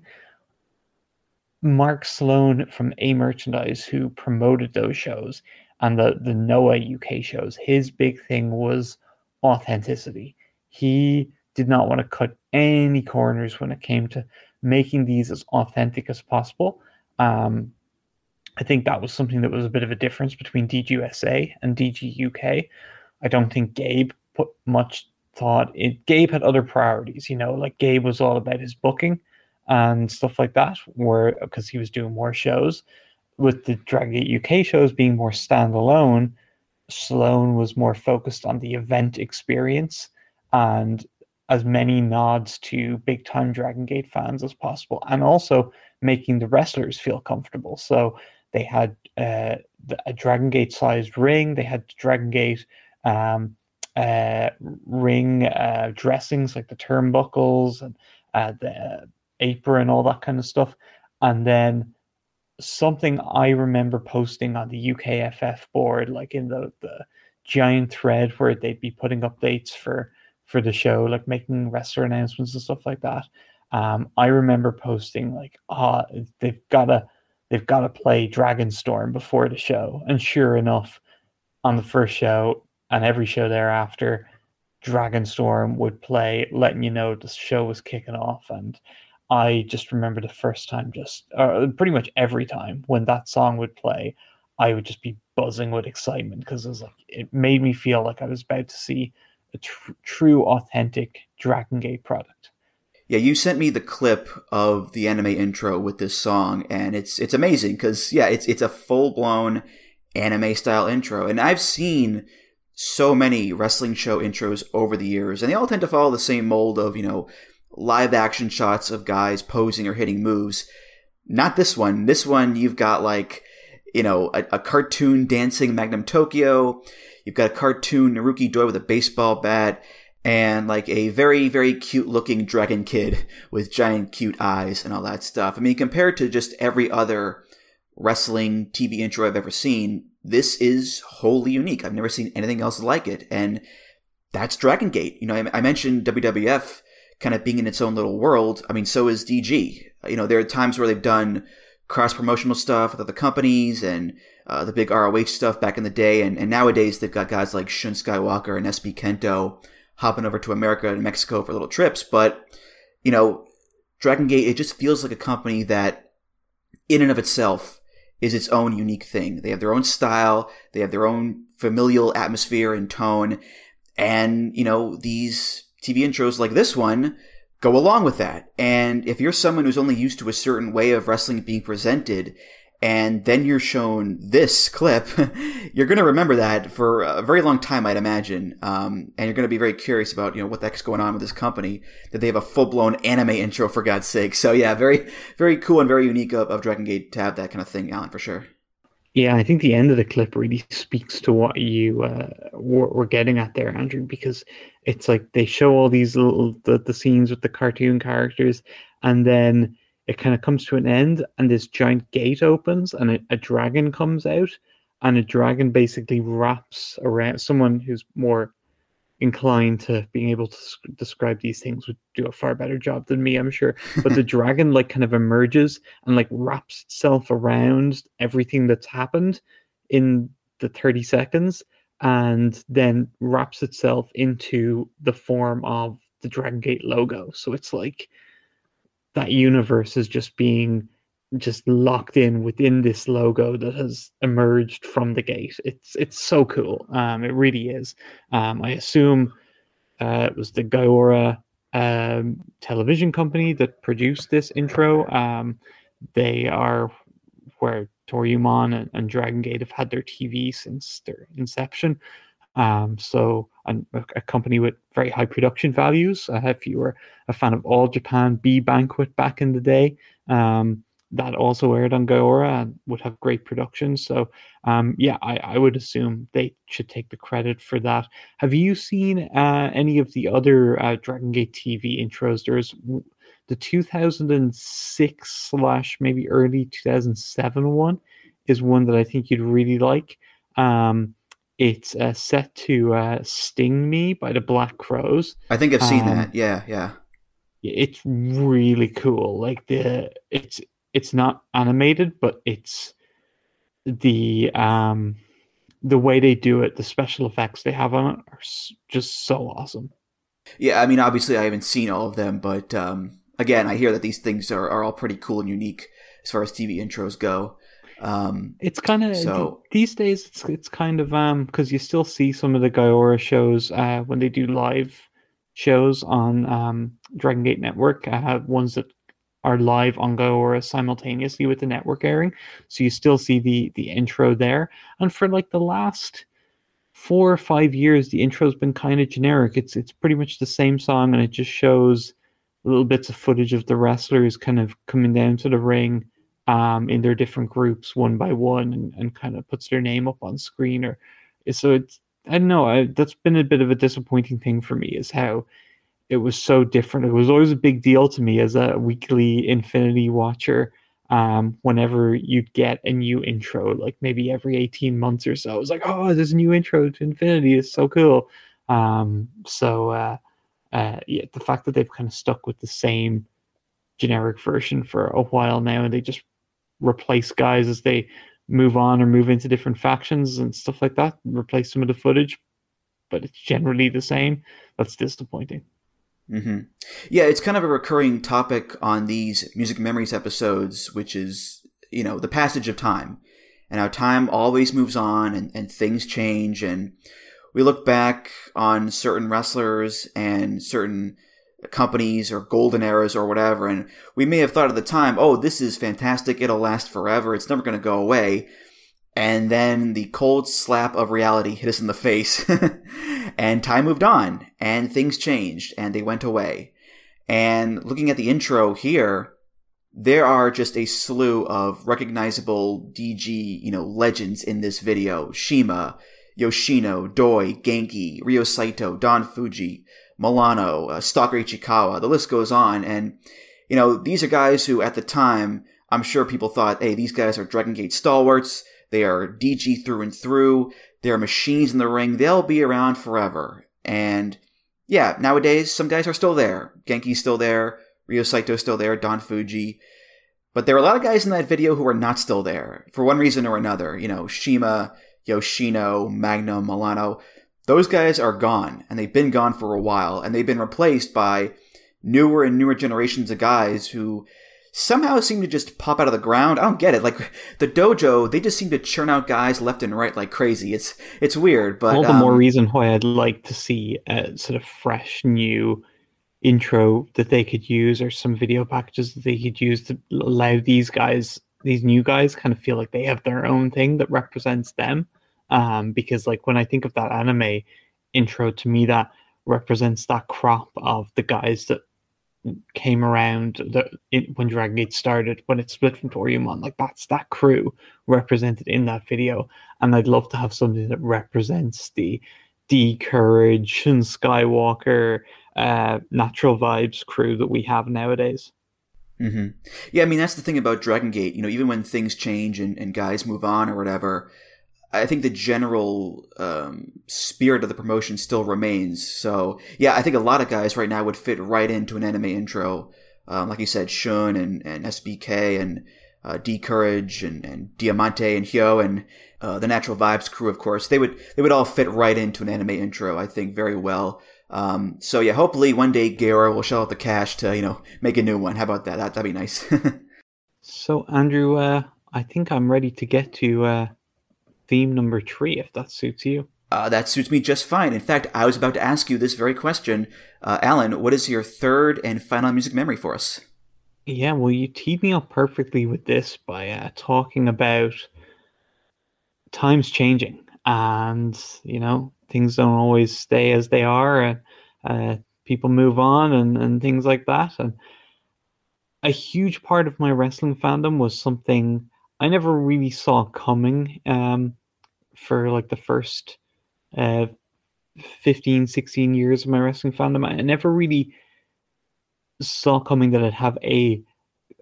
Mark Sloan from A Merchandise, who promoted those shows and the, the Noah UK shows, his big thing was authenticity. He did not want to cut any corners when it came to making these as authentic as possible. Um, I think that was something that was a bit of a difference between DGUSA and DGUK. I don't think Gabe put much thought in. Gabe had other priorities, you know, like Gabe was all about his booking and stuff like that, where because he was doing more shows, with the Gate UK shows being more standalone, Sloan was more focused on the event experience and as many nods to big time Dragon Gate fans as possible, and also making the wrestlers feel comfortable. So they had uh, a Dragon Gate sized ring, they had Dragon Gate um, uh, ring uh, dressings like the turnbuckles and uh, the apron, all that kind of stuff. And then something I remember posting on the UKFF board, like in the, the giant thread where they'd be putting updates for for the show, like making wrestler announcements and stuff like that. Um, I remember posting like, ah, oh, they've gotta they've gotta play Dragonstorm before the show. And sure enough, on the first show and every show thereafter, Dragonstorm would play, letting you know the show was kicking off. And I just remember the first time, just uh, pretty much every time when that song would play, I would just be buzzing with excitement because it was like it made me feel like I was about to see a tr- true, authentic Dragon Gate product. Yeah, you sent me the clip of the anime intro with this song, and it's it's amazing because yeah, it's it's a full blown anime style intro. And I've seen so many wrestling show intros over the years, and they all tend to follow the same mold of, you know, live action shots of guys posing or hitting moves. Not this one. This one, you've got like, you know, a, a cartoon dancing Magnum Tokyo. You've got a cartoon Naruki Doi with a baseball bat and like a very, very cute looking dragon kid with giant cute eyes and all that stuff. I mean, compared to just every other wrestling TV intro I've ever seen, this is wholly unique. I've never seen anything else like it. And that's Dragon Gate. You know, I, I mentioned WWF kind of being in its own little world. I mean, so is DG. You know, there are times where they've done cross promotional stuff with other companies and uh, the big ROH stuff back in the day. And, and nowadays they've got guys like Shun Skywalker and SB Kento hopping over to America and Mexico for little trips. But, you know, Dragon Gate, it just feels like a company that, in and of itself, is its own unique thing. They have their own style, they have their own familial atmosphere and tone. And, you know, these TV intros like this one go along with that. And if you're someone who's only used to a certain way of wrestling being presented, and then you're shown this clip, you're going to remember that for a very long time, I'd imagine. Um, and you're going to be very curious about, you know, what the heck's going on with this company, that they have a full-blown anime intro, for God's sake. So yeah, very, very cool and very unique of, of Dragon Gate to have that kind of thing, Alan, for sure. Yeah, I think the end of the clip really speaks to what you uh, were, were getting at there, Andrew, because it's like they show all these little the, the scenes with the cartoon characters, and then it kind of comes to an end, and this giant gate opens, and a, a dragon comes out, and a dragon basically wraps around someone who's more inclined to being able to describe these things would do a far better job than me, I'm sure. But the dragon like kind of emerges and like wraps itself around everything that's happened in the 30 seconds and then wraps itself into the form of the Dragon Gate logo. So it's like that universe is just being just locked in within this logo that has emerged from the gate. It's it's so cool. Um, it really is. Um, I assume uh, it was the Gaora um, television company that produced this intro. Um, they are where Toryumon and, and Dragon Gate have had their TV since their inception. Um, so a, company with very high production values. Uh, if you were a fan of All Japan B Banquet back in the day, um, that also aired on Gaora and would have great production. So, um, yeah, I, I would assume they should take the credit for that. Have you seen uh, any of the other uh, Dragon Gate TV intros? There's the 2006 slash maybe early 2007 one is one that I think you'd really like. Um, it's uh, set to uh, "Sting Me" by the Black Crowes. I think I've seen Um, that. Yeah, yeah. It's really cool. Like the it's it's not animated, but it's the um the way they do it, the special effects they have on it are just so awesome. Yeah, I mean, obviously, I haven't seen all of them, but um, again, I hear that these things are, are all pretty cool and unique as far as TV intros go. Um, It's kind of So- these days. It's it's kind of um because you still see some of the Gaora shows uh when they do live shows on um Dragon Gate Network. I uh, have ones that are live on Gaora simultaneously with the network airing, so you still see the the intro there. And for like the last four or five years, the intro's been kind of generic. It's it's pretty much the same song, and it just shows little bits of footage of the wrestlers kind of coming down to the ring um, in their different groups one by one and, and kind of puts their name up on screen or so it's I don't know I, that's been a bit of a disappointing thing for me is how it was so different. It was always a big deal to me as a weekly infinity watcher um, whenever you'd get a new intro like maybe every 18 months or so it was like oh there's a new intro to infinity it's so cool. Um, so uh, uh, yeah the fact that they've kind of stuck with the same generic version for a while now and they just replace guys as they move on or move into different factions and stuff like that replace some of the footage but it's generally the same that's disappointing hmm Yeah, it's kind of a recurring topic on these music memories episodes, which is, you know, the passage of time and how time always moves on and, and things change. And we look back on certain wrestlers and certain companies or golden eras or whatever, and we may have thought at the time, oh, this is fantastic. It'll last forever. It's never going to go away. And then the cold slap of reality hit us in the face. and time moved on, and things changed, and they went away. And looking at the intro here, there are just a slew of recognizable DG, you know, legends in this video. Shima, Yoshino, Doi, Genki, Ryo Saito, Don Fujii, Milano, uh, Stalker Ichikawa. The list goes on. And, you know, these are guys who at the time, I'm sure people thought, hey, these guys are Dragon Gate stalwarts. They are DG through and through. They're machines in the ring. They'll be around forever. And yeah, nowadays, some guys are still there. Genki's still there. Ryo Saito's still there. Don Fujii. But there are a lot of guys in that video who are not still there for one reason or another. You know, Shima, Yoshino, Magnum, Milano. Those guys are gone, and they've been gone for a while, and they've been replaced by newer and newer generations of guys who somehow seem to just pop out of the ground. I don't get it. Like the dojo, they just seem to churn out guys left and right like crazy. It's it's weird, but all the um, more reason why I'd like to see a sort of fresh new intro that they could use or some video packages that they could use to allow these guys these new guys kind of feel like they have their own thing that represents them um because like when i think of that anime intro to me that represents that crop of the guys that came around the it, when Dragon Gate started, when it split from Toryumon, like that's that crew represented in that video. And I'd love to have something that represents the D'Courage and Skywalker uh, natural vibes crew that we have nowadays. Hmm Yeah, I mean that's the thing about Dragon Gate. You know, even when things change and, and guys move on or whatever, I think the general um, spirit of the promotion still remains. So yeah, I think a lot of guys right now would fit right into an anime intro. Um, like you said, Shun and, and SBK and uh, D'Courage and, and Diamante and Hyo and uh, the Natural Vibes crew, of course. They would they would all fit right into an anime intro. I think very well. Um, so yeah, hopefully one day Gaora will shell out the cash to you know make a new one. How about that? that that'd be nice. So Andrew, uh, I think I'm ready to get to uh, theme number three, if that suits you. Uh, that suits me just fine. In fact, I was about to ask you this very question. Uh, Alan, what is your third and final music memory for us? Yeah, well, you teed me up perfectly with this by uh, talking about times changing, and you know things don't always stay as they are, and uh, people move on, and and things like that. And a huge part of my wrestling fandom was something I never really saw coming. Um, for like the first uh 15 16 years of my wrestling fandom i never really saw coming that i'd have a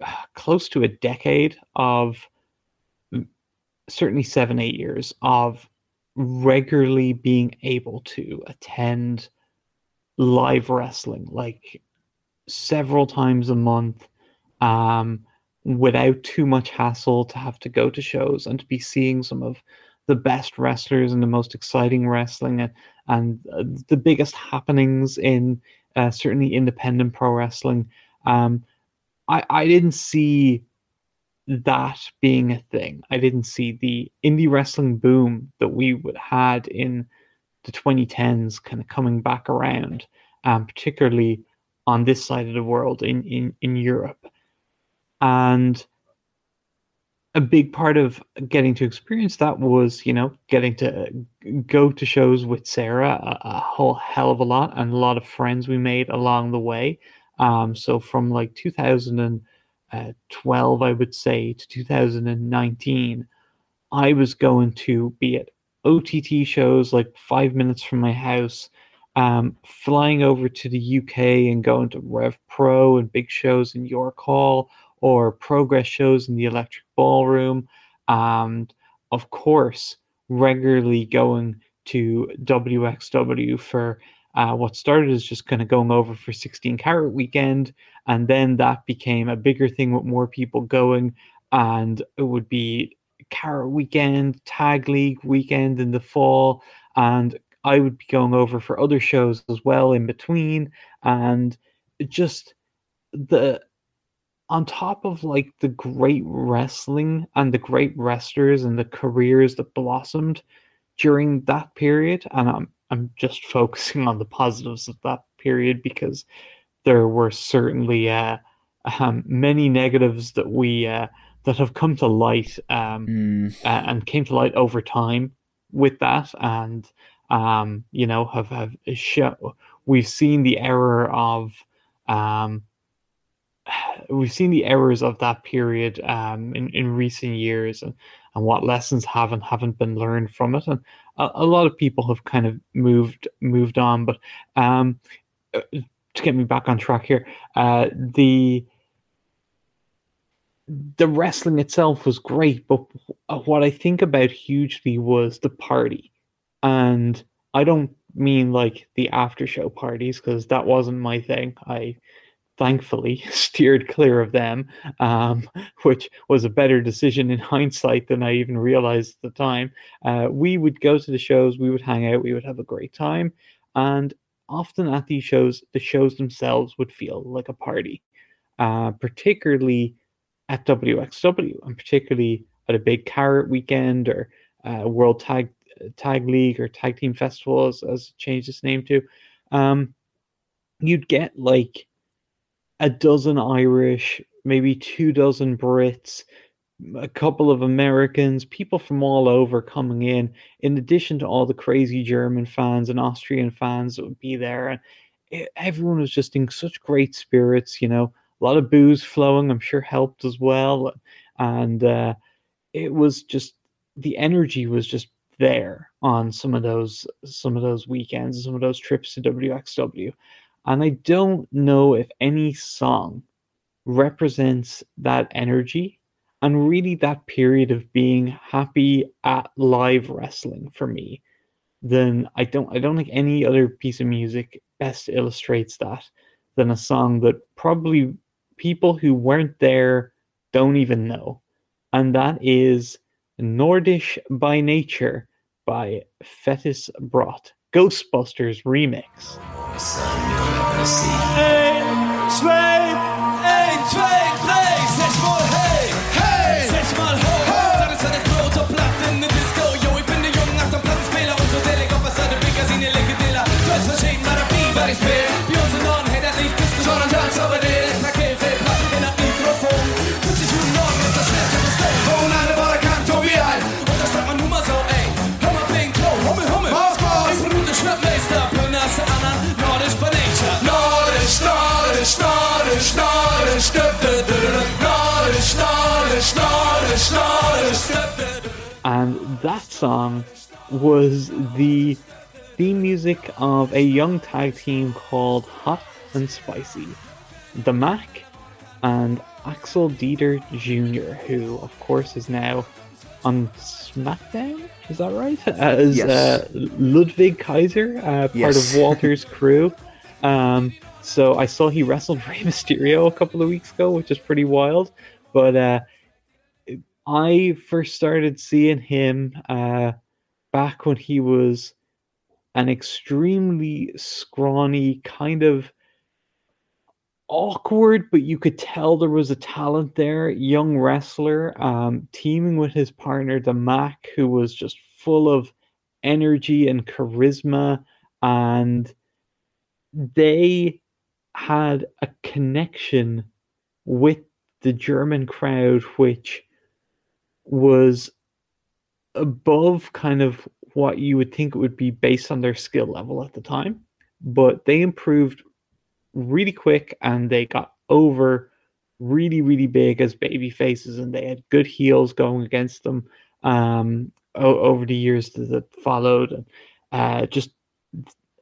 close to a decade of certainly seven eight years of regularly being able to attend live wrestling like several times a month um without too much hassle to have to go to shows and to be seeing some of the best wrestlers and the most exciting wrestling and, and uh, the biggest happenings in uh, certainly independent pro wrestling. Um, I, I didn't see that being a thing. I didn't see the indie wrestling boom that we had in the 2010s kind of coming back around, um, particularly on this side of the world in, in, in Europe. And a big part of getting to experience that was, you know, getting to go to shows with Sarah a, a whole hell of a lot and a lot of friends we made along the way. Um, so from like 2012, I would say, to 2019, I was going to be at OTT shows like five minutes from my house, um, flying over to the UK and going to Rev Pro and big shows in York Hall or progress shows in the Electric Ballroom, and of course, regularly going to WXW for uh, what started as just kind of going over for 16 carat weekend, and then that became a bigger thing with more people going, and it would be carat weekend, tag league weekend in the fall, and I would be going over for other shows as well in between, and just the on top of like the great wrestling and the great wrestlers and the careers that blossomed during that period and I'm I'm just focusing on the positives of that period because there were certainly uh, um, many negatives that we uh, that have come to light um, Mm, and came to light over time with that. And um you know have have show we've seen the error of um we've seen the errors of that period um in, in recent years and, and what lessons haven't haven't been learned from it. And a, a lot of people have kind of moved moved on but um uh, to get me back on track here uh the the wrestling itself was great, but what I think about hugely was the party. And I don't mean like the after show parties because that wasn't my thing. I thankfully steered clear of them, um, which was a better decision in hindsight than I even realized at the time. Uh, we would go to the shows, we would hang out, we would have a great time. And often at these shows, the shows themselves would feel like a party, uh, particularly at WXW, and particularly at a big Carat weekend or uh, World Tag Tag League or Tag Team Festival, as, as it changed its name to. Um, you'd get like a dozen Irish, maybe two dozen Brits, a couple of Americans, people from all over coming in, in addition to all the crazy German fans and Austrian fans that would be there. And it, everyone was just in such great spirits, you know a lot of booze flowing i'm sure helped as well and uh, it was just the energy was just there on some of those some of those weekends some of those trips to wxw and i don't know if any song represents that energy and really that period of being happy at live wrestling for me then i don't i don't think any other piece of music best illustrates that than a song that probably people who weren't there don't even know. And that is Nordisch by Nature by Fettes Brot, Ghostbusters remix. Eins, zwei, eins, zwei, drei, sechs mal hey, hey, sechs mal ho. ho. Dann ist er der Bro, top in der Disco. Yo, ich bin der Junge nach dem Plattenspieler und so Delik, ob es eine Bigger sind, ihr Leckerdiller. Du hast verschieden, war der ich Bier. Bei uns in Ordnung, hey, das Lied ist geschoren, tanz aber den. And that song was the theme music of a young tag team called Hot and Spicy. The Mack and Axel Dieter Jr., who, of course, is now on SmackDown. Is that right? As Yes. uh, Ludwig Kaiser, uh, part Yes. of Walter's crew. Um, so I saw he wrestled Rey Mysterio a couple of weeks ago, which is pretty wild. But uh, I first started seeing him uh, back when he was an extremely scrawny, kind of awkward, but you could tell there was a talent there. Young wrestler, um, teaming with his partner, the Mack, who was just full of energy and charisma, and they had a connection with the German crowd, which was above kind of what you would think it would be based on their skill level at the time. But they improved really quick and they got over really, really big as baby faces, and they had good heels going against them um, o- over the years that, followed. And uh, just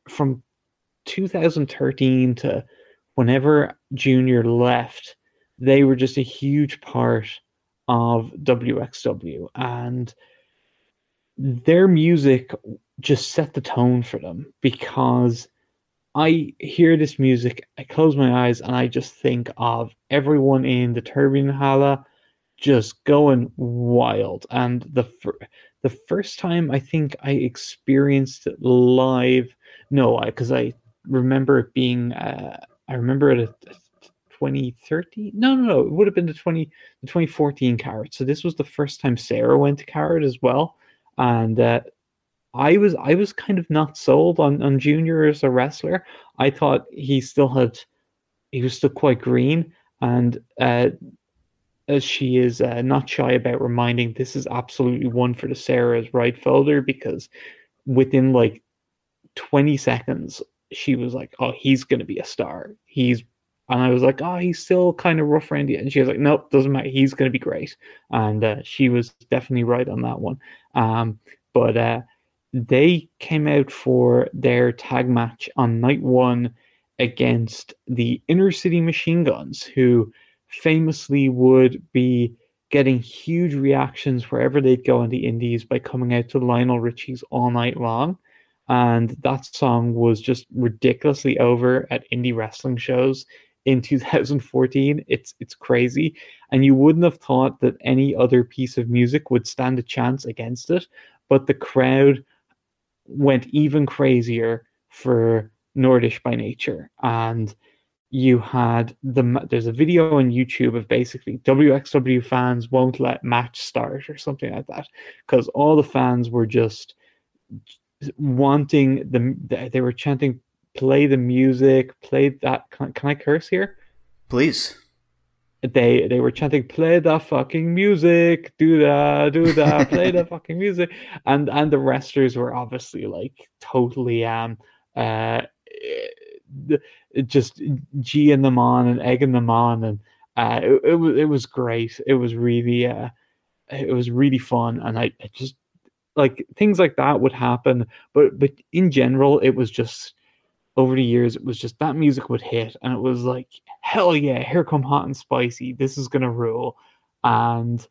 from 2013 to whenever Junior left, they were just a huge part of WXW, and their music just set the tone for them because I hear this music, I close my eyes, and I just think of everyone in the Turbine Halle just going wild. And the fir- the first time I think I experienced it live, no, I because I, remember it being, uh, I remember it at 2013. No, no, no, it would have been the 20 the 2014 Carat. So this was the first time Sarah went to Carat as well, and uh, I was I was kind of not sold on on Junior as a wrestler. I thought he still had he was still quite green, and uh, as she is uh, not shy about reminding this is absolutely one for the Sarah's right folder because within like 20 seconds she was like oh he's going to be a star he's and I was like oh he's still kind of rough around the and she was like nope doesn't matter. He's going to be great. And uh, she was definitely right on that one. Um, but uh, they came out for their tag match on night one against the inner city machine guns who famously would be getting huge reactions wherever they'd go in the indies by coming out to Lionel Richie's all night long. And that song was just ridiculously over at indie wrestling shows in 2014. It's it's crazy. And you wouldn't have thought that any other piece of music would stand a chance against it. But the crowd went even crazier for Nordisch by nature. And you had the there's a video on YouTube of basically WXW fans won't let match start or something like that because all the fans were just wanting the they were chanting play the music play that can, can I curse here? Please. They they were chanting play the fucking music do that do that play the fucking music. And and the wrestlers were obviously like totally um uh just geeing them on and egging them on, and uh, it, it was it was great. It was really uh, it was really fun, and I, I just like things like that would happen. But but in general, it was just over the years, it was just that music would hit, and it was like hell yeah, here come hot and spicy. This is gonna rule, and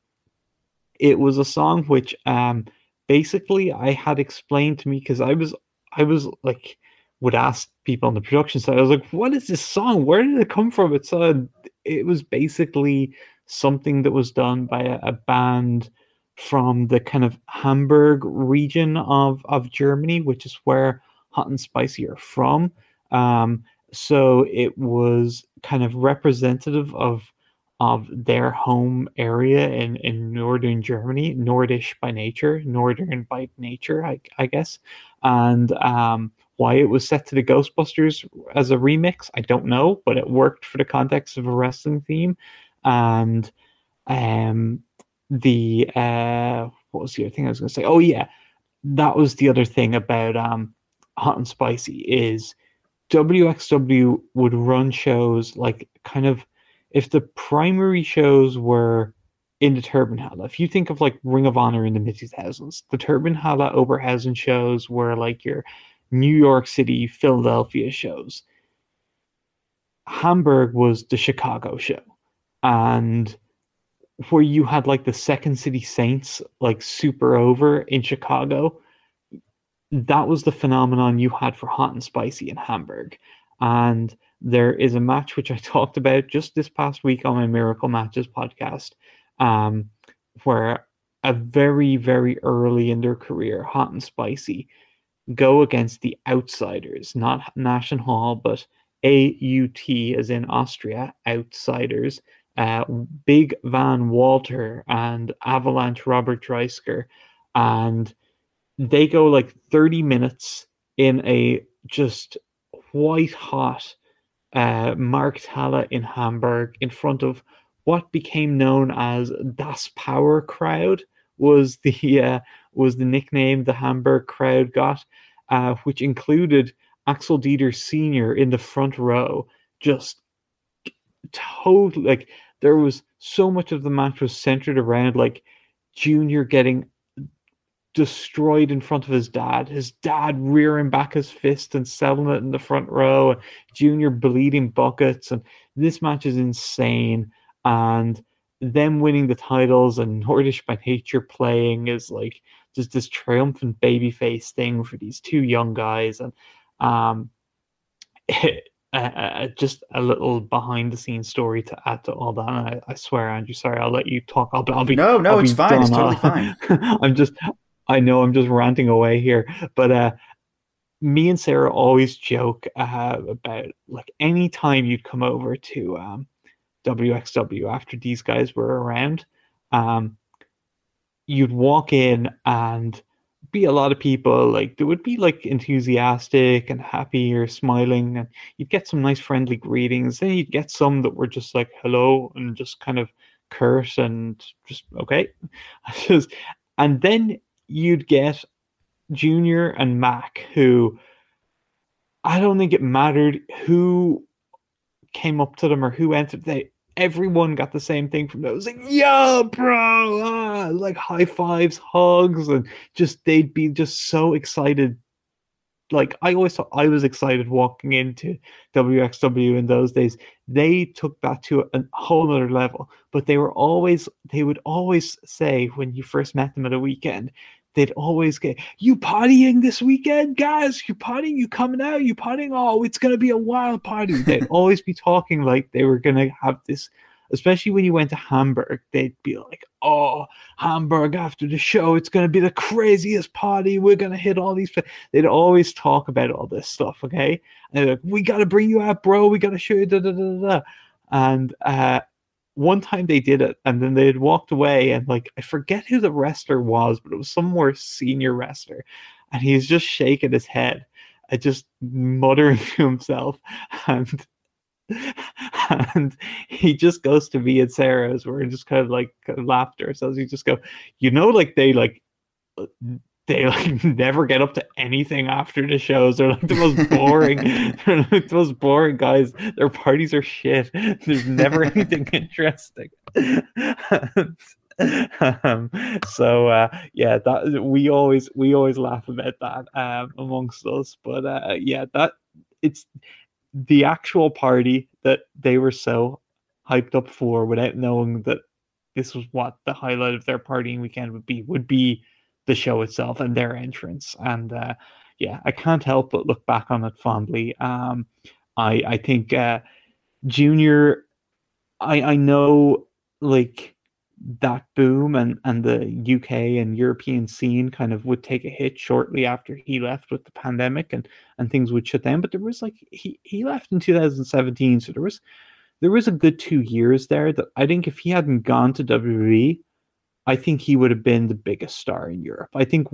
it was a song which um basically I had explained to me because I was I was like would ask people on the production side. I was like, "What is this song? Where did it come from?" It's a, it was basically something that was done by a, a band from the kind of Hamburg region of of Germany, which is where Hot and Spicy are from. Um, so it was kind of representative of of their home area in, in northern Germany, Nordisch by nature, northern by nature, I, I guess. And um, why it was set to the Ghostbusters as a remix, I don't know, but it worked for the context of a wrestling theme. And um, the uh, what was the other thing I was going to say? Oh yeah, that was the other thing about um, Hot and Spicy is WXW would run shows like kind of if the primary shows were in the Turbinenhalle. If you think of like Ring of Honor in the mid 2000s, the Turbinenhalle Oberhausen shows were like your New York City, Philadelphia shows. Hamburg was the Chicago show. And where you had like the Second City Saints like super over in Chicago, that was the phenomenon you had for hot and spicy in Hamburg. And there is a match which I talked about just this past week on my Miracle Matches podcast, um, where a very, very early in their career, hot and spicy go against the outsiders, not Nash and Hall, but AUT, as in Austria, outsiders. Uh, Big Van Walter and Avalanche Robert Dreissker. And they go like 30 minutes in a just white hot uh, Markthalle in Hamburg in front of what became known as Das Power Crowd was the uh, was the nickname the Hamburg crowd got, uh, which included Axel Dieter Sr. in the front row, just totally like there was so much of the match was centered around like Junior getting destroyed in front of his dad, his dad rearing back his fist and selling it in the front row, and Junior bleeding buckets, and this match is insane. And them winning the titles and Nordisch by nature playing is like just this triumphant babyface thing for these two young guys, and um, uh, just a little behind the scenes story to add to all that. And I, I swear, Andrew, sorry, I'll let you talk. I'll, I'll be no, no, I'll it's fine. It's totally fine. I'm just, I know I'm just ranting away here, but uh, me and Sarah always joke uh, about like any time you'd come over to um, WXW after these guys were around, um, you'd walk in and be a lot of people like they would be like enthusiastic and happy or smiling and you'd get some nice friendly greetings then you'd get some that were just like hello and just kind of curt and just okay. just and then you'd get Junior and Mack, who I don't think it mattered who came up to them or who entered. They everyone got the same thing from those. Like, yo, bro, ah, like high fives, hugs, and just they'd be just so excited. Like I always thought I was excited walking into WXW in those days. They took that to a whole other level, but they were always they would always say when you first met them at a weekend, they'd always get you partying this weekend, guys. You partying, you coming out, you partying. Oh, it's gonna be a wild party. They'd always be talking like they were gonna have this. Especially when you went to Hamburg, they'd be like, "Oh, Hamburg after the show, it's gonna be the craziest party. We're gonna hit all these." They'd always talk about all this stuff. Okay, and they're like, "We gotta bring you out, bro. We gotta show you." Da, da, da, da. And uh, one time they did it and then they had walked away and like I forget who the wrestler was, but it was some more senior wrestler. And he's just shaking his head and just muttering to himself and and he just goes to me and Sarah's where just kind of like laughed ourselves. He just go, you know, like they like they like never get up to anything after the shows. They're like the most boring. they're like the most boring guys. Their parties are shit. There's never anything interesting. um, so uh, yeah, that we always we always laugh about that um, amongst us. But uh, yeah, that it's the actual party that they were so hyped up for without knowing that this was what the highlight of their partying weekend would be would be the show itself and their entrance. And uh, yeah, I can't help but look back on it fondly. Um, I I think uh, Junior, I I know like that boom and and the UK and European scene kind of would take a hit shortly after he left with the pandemic and and things would shut down. But there was like he he left in 2017, so there was there was a good two years there that I think if he hadn't gone to WWE, I think he would have been the biggest star in Europe. I think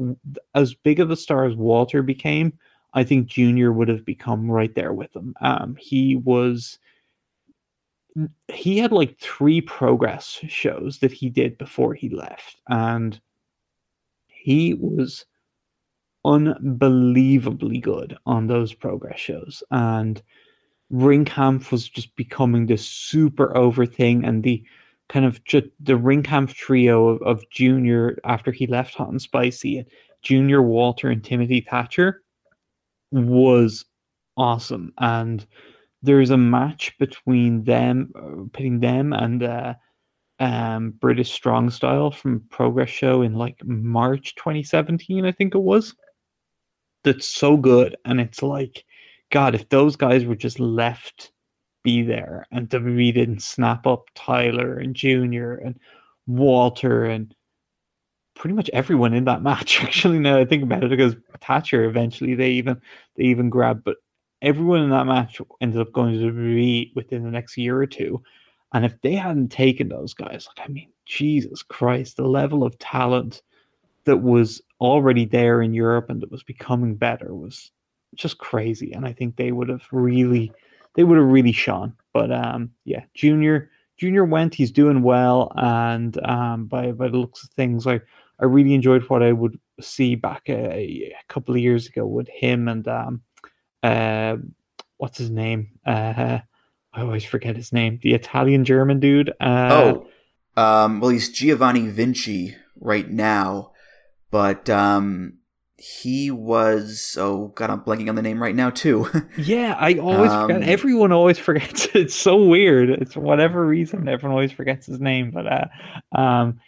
as big of a star as Walter became, I think Junior would have become right there with him. Um, he was he had like three progress shows that he did before he left, and he was unbelievably good on those progress shows. And Ringkampf was just becoming this super over thing, and the kind of just the Ringkampf trio of, of Junior after he left Hot and Spicy, Junior Walter and Timothy Thatcher was awesome. And there's a match between them, uh, pitting them and uh, um, British Strong Style from Progress Show in like March 2017, I think it was. That's so good. And it's like, God, if those guys were just left be there. And WWE didn't snap up Tyler and Junior and Walter and pretty much everyone in that match. Actually, now I think about it, because Thatcher eventually they even they even grabbed, but everyone in that match ended up going to WWE within the next year or two. And if they hadn't taken those guys, like I mean, Jesus Christ, the level of talent that was already there in Europe and that was becoming better was just crazy. And I think they would have really they would have really shone. But um, yeah, Junior Junior went. He's doing well, and um, by by the looks of things, I I really enjoyed what I would see back a, a couple of years ago with him and um, uh, what's his name? Uh, I always forget his name. The Italian German dude. Uh, oh, um, well, he's Giovanni Vinci right now, but um, he was oh god i'm blanking on the name right now too. Yeah i always um, forget everyone always forgets. It's so weird. It's whatever reason everyone always forgets his name but uh um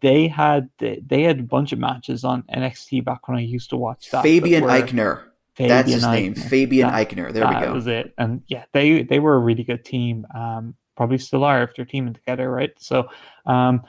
they had they had a bunch of matches on nxt back when i used to watch that fabian aichner. Fabian that's his Aichner. name fabian that, aichner. There we go. that was it. And yeah they they were a really good team. Um probably still are if they're teaming together right? So um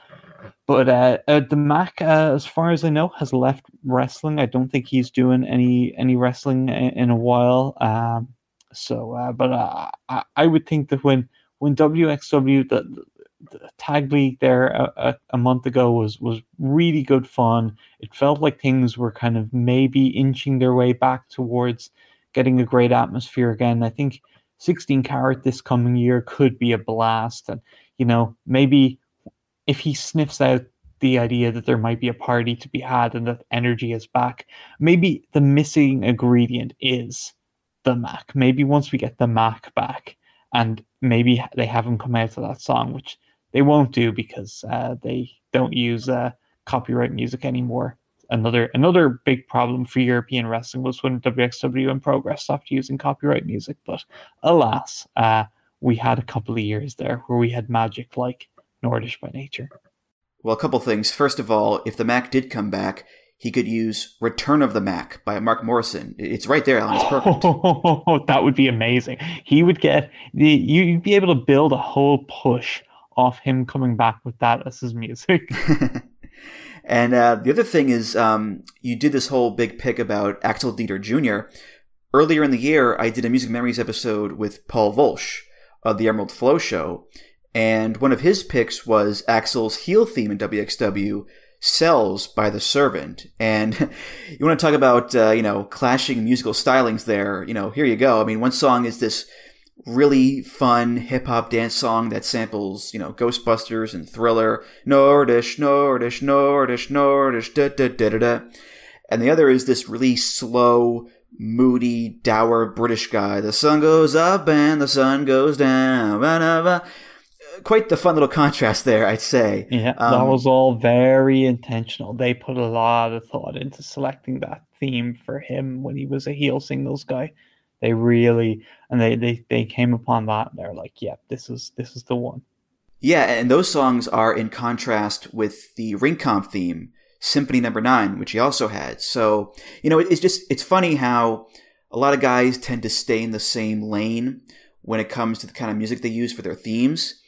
but uh, uh, the Mack, uh, as far as I know, has left wrestling. I don't think he's doing any any wrestling in, in a while. Um, so, uh, but uh, I, I would think that when when WXW the, the tag league there a, a, month ago was was really good fun. It felt like things were kind of maybe inching their way back towards getting a great atmosphere again. I think 16 carat this coming year could be a blast, and you know maybe if he sniffs out the idea that there might be a party to be had and that energy is back, maybe the missing ingredient is the Mack. Maybe once we get the Mack back, and maybe they have him come out to that song, which they won't do because uh, they don't use uh, copyright music anymore. Another another big problem for European wrestling was when WXW and Progress stopped using copyright music. But alas, uh, we had a couple of years there where we had magic like Nordisch by nature. Well, a couple things. First of all, if the Mack did come back, he could use Return of the Mack by Mark Morrison. It's right there, Alan. It's perfect. Oh, that would be amazing. He would get the you'd be able to build a whole push off him coming back with that as his music. and uh, the other thing is, um, you did this whole big pick about Axel Dieter Jr. Earlier in the year, I did a Music Memories episode with Paul Volsch of the Emerald Flow Show, and one of his picks was Axel's heel theme in WXW, Cells by the Servant. And you want to talk about, uh, you know, clashing musical stylings there. You know, here you go. I mean, one song is this really fun hip hop dance song that samples, you know, Ghostbusters and Thriller, Nordisch, Nordisch, Nordisch, Nordisch, da da da da da. And the other is this really slow, moody, dour British guy. The sun goes up and the sun goes down. Blah, blah, blah quite the fun little contrast there, I'd say. Yeah, um, that was all very intentional. They put a lot of thought into selecting that theme for him when he was a heel singles guy. They really and they they, they came upon that and they're like, yeah, this is this is the one. Yeah, and those songs are in contrast with the Ringkampf theme, Symphony Number no. Nine, which he also had. So you know, it's just it's funny how a lot of guys tend to stay in the same lane when it comes to the kind of music they use for their themes.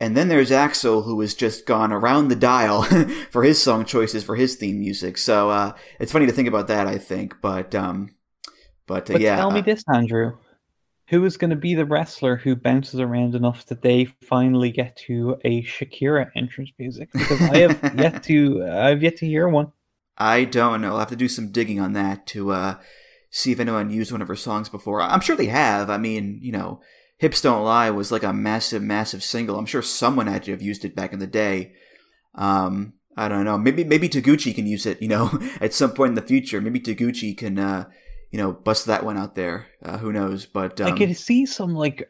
And then there's Axel, who has just gone around the dial for his song choices for his theme music. So uh, it's funny to think about that, I think. But um, but, uh, but yeah. Tell me uh, this, Andrew. Who is going to be the wrestler who bounces around enough that they finally get to a Shakira entrance music? Because I have yet to, I've yet to hear one. I don't know. I'll have to do some digging on that to uh, see if anyone used one of her songs before. I'm sure they have. I mean, you know, Hips Don't Lie was like a massive, massive single. I'm sure someone had to have used it back in the day. Um, I don't know. Maybe maybe Taguchi can use it. You know, at some point in the future, maybe Taguchi can, uh, you know, bust that one out there. Uh, who knows? But um, I could see some like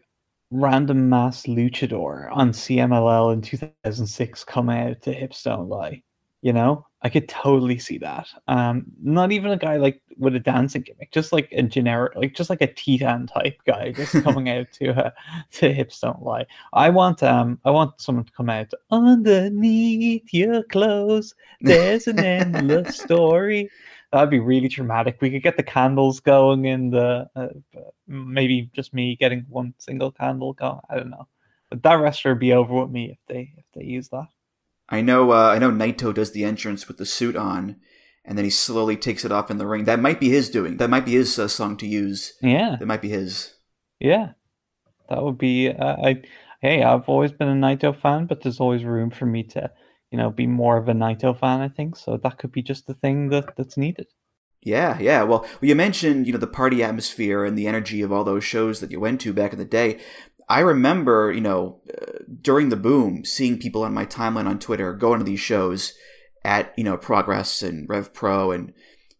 random mass luchador on CMLL in 2006 come out to Hips Don't Lie. You know, I could totally see that. Um, not even a guy like with a dancing gimmick, just like a generic, like just like a Titan type guy, just coming out to uh, to hips don't lie. I want um, I want someone to come out underneath your clothes. There's an endless story. That'd be really dramatic. We could get the candles going, and the uh, maybe just me getting one single candle going. I don't know, but that wrestler would be over with me if they if they use that. I know uh, I know Naito does the entrance with the suit on, and then he slowly takes it off in the ring. That might be his doing. That might be his uh, song to use. Yeah, that might be his. Yeah, that would be. Uh, I hey, I've always been a Naito fan, but there's always room for me to, you know, be more of a Naito fan. I think so. That could be just the thing that that's needed. Yeah, yeah. Well, you mentioned you know the party atmosphere and the energy of all those shows that you went to back in the day. I remember, you know, uh, during the boom, seeing people on my timeline on Twitter going to these shows at, you know, Progress and Rev Pro and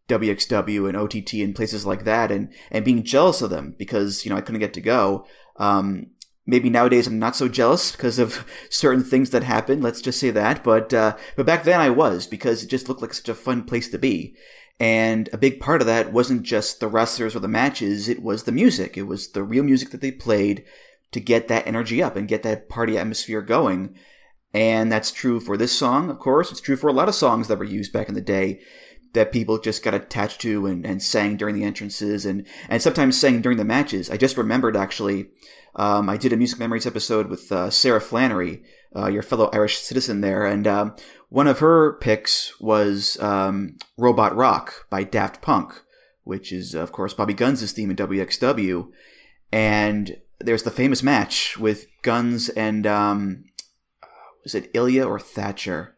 WXW and OTT and places like that and, and being jealous of them because, you know, I couldn't get to go. Um, maybe nowadays I'm not so jealous because of certain things that happened. Let's just say that. But, uh, but back then I was because it just looked like such a fun place to be. And a big part of that wasn't just the wrestlers or the matches. It was the music. It was the real music that they played to get that energy up and get that party atmosphere going. And that's true for this song, of course. It's true for a lot of songs that were used back in the day that people just got attached to and, and sang during the entrances and, and sometimes sang during the matches. I just remembered actually, um, I did a Music Memories episode with uh, Sarah Flannery, uh, your fellow Irish citizen there, and um, one of her picks was um, Robot Rock by Daft Punk, which is, of course, Bobby Gunns' theme in WXW. And there's the famous match with Gunns and um, was it Ilya or Thatcher?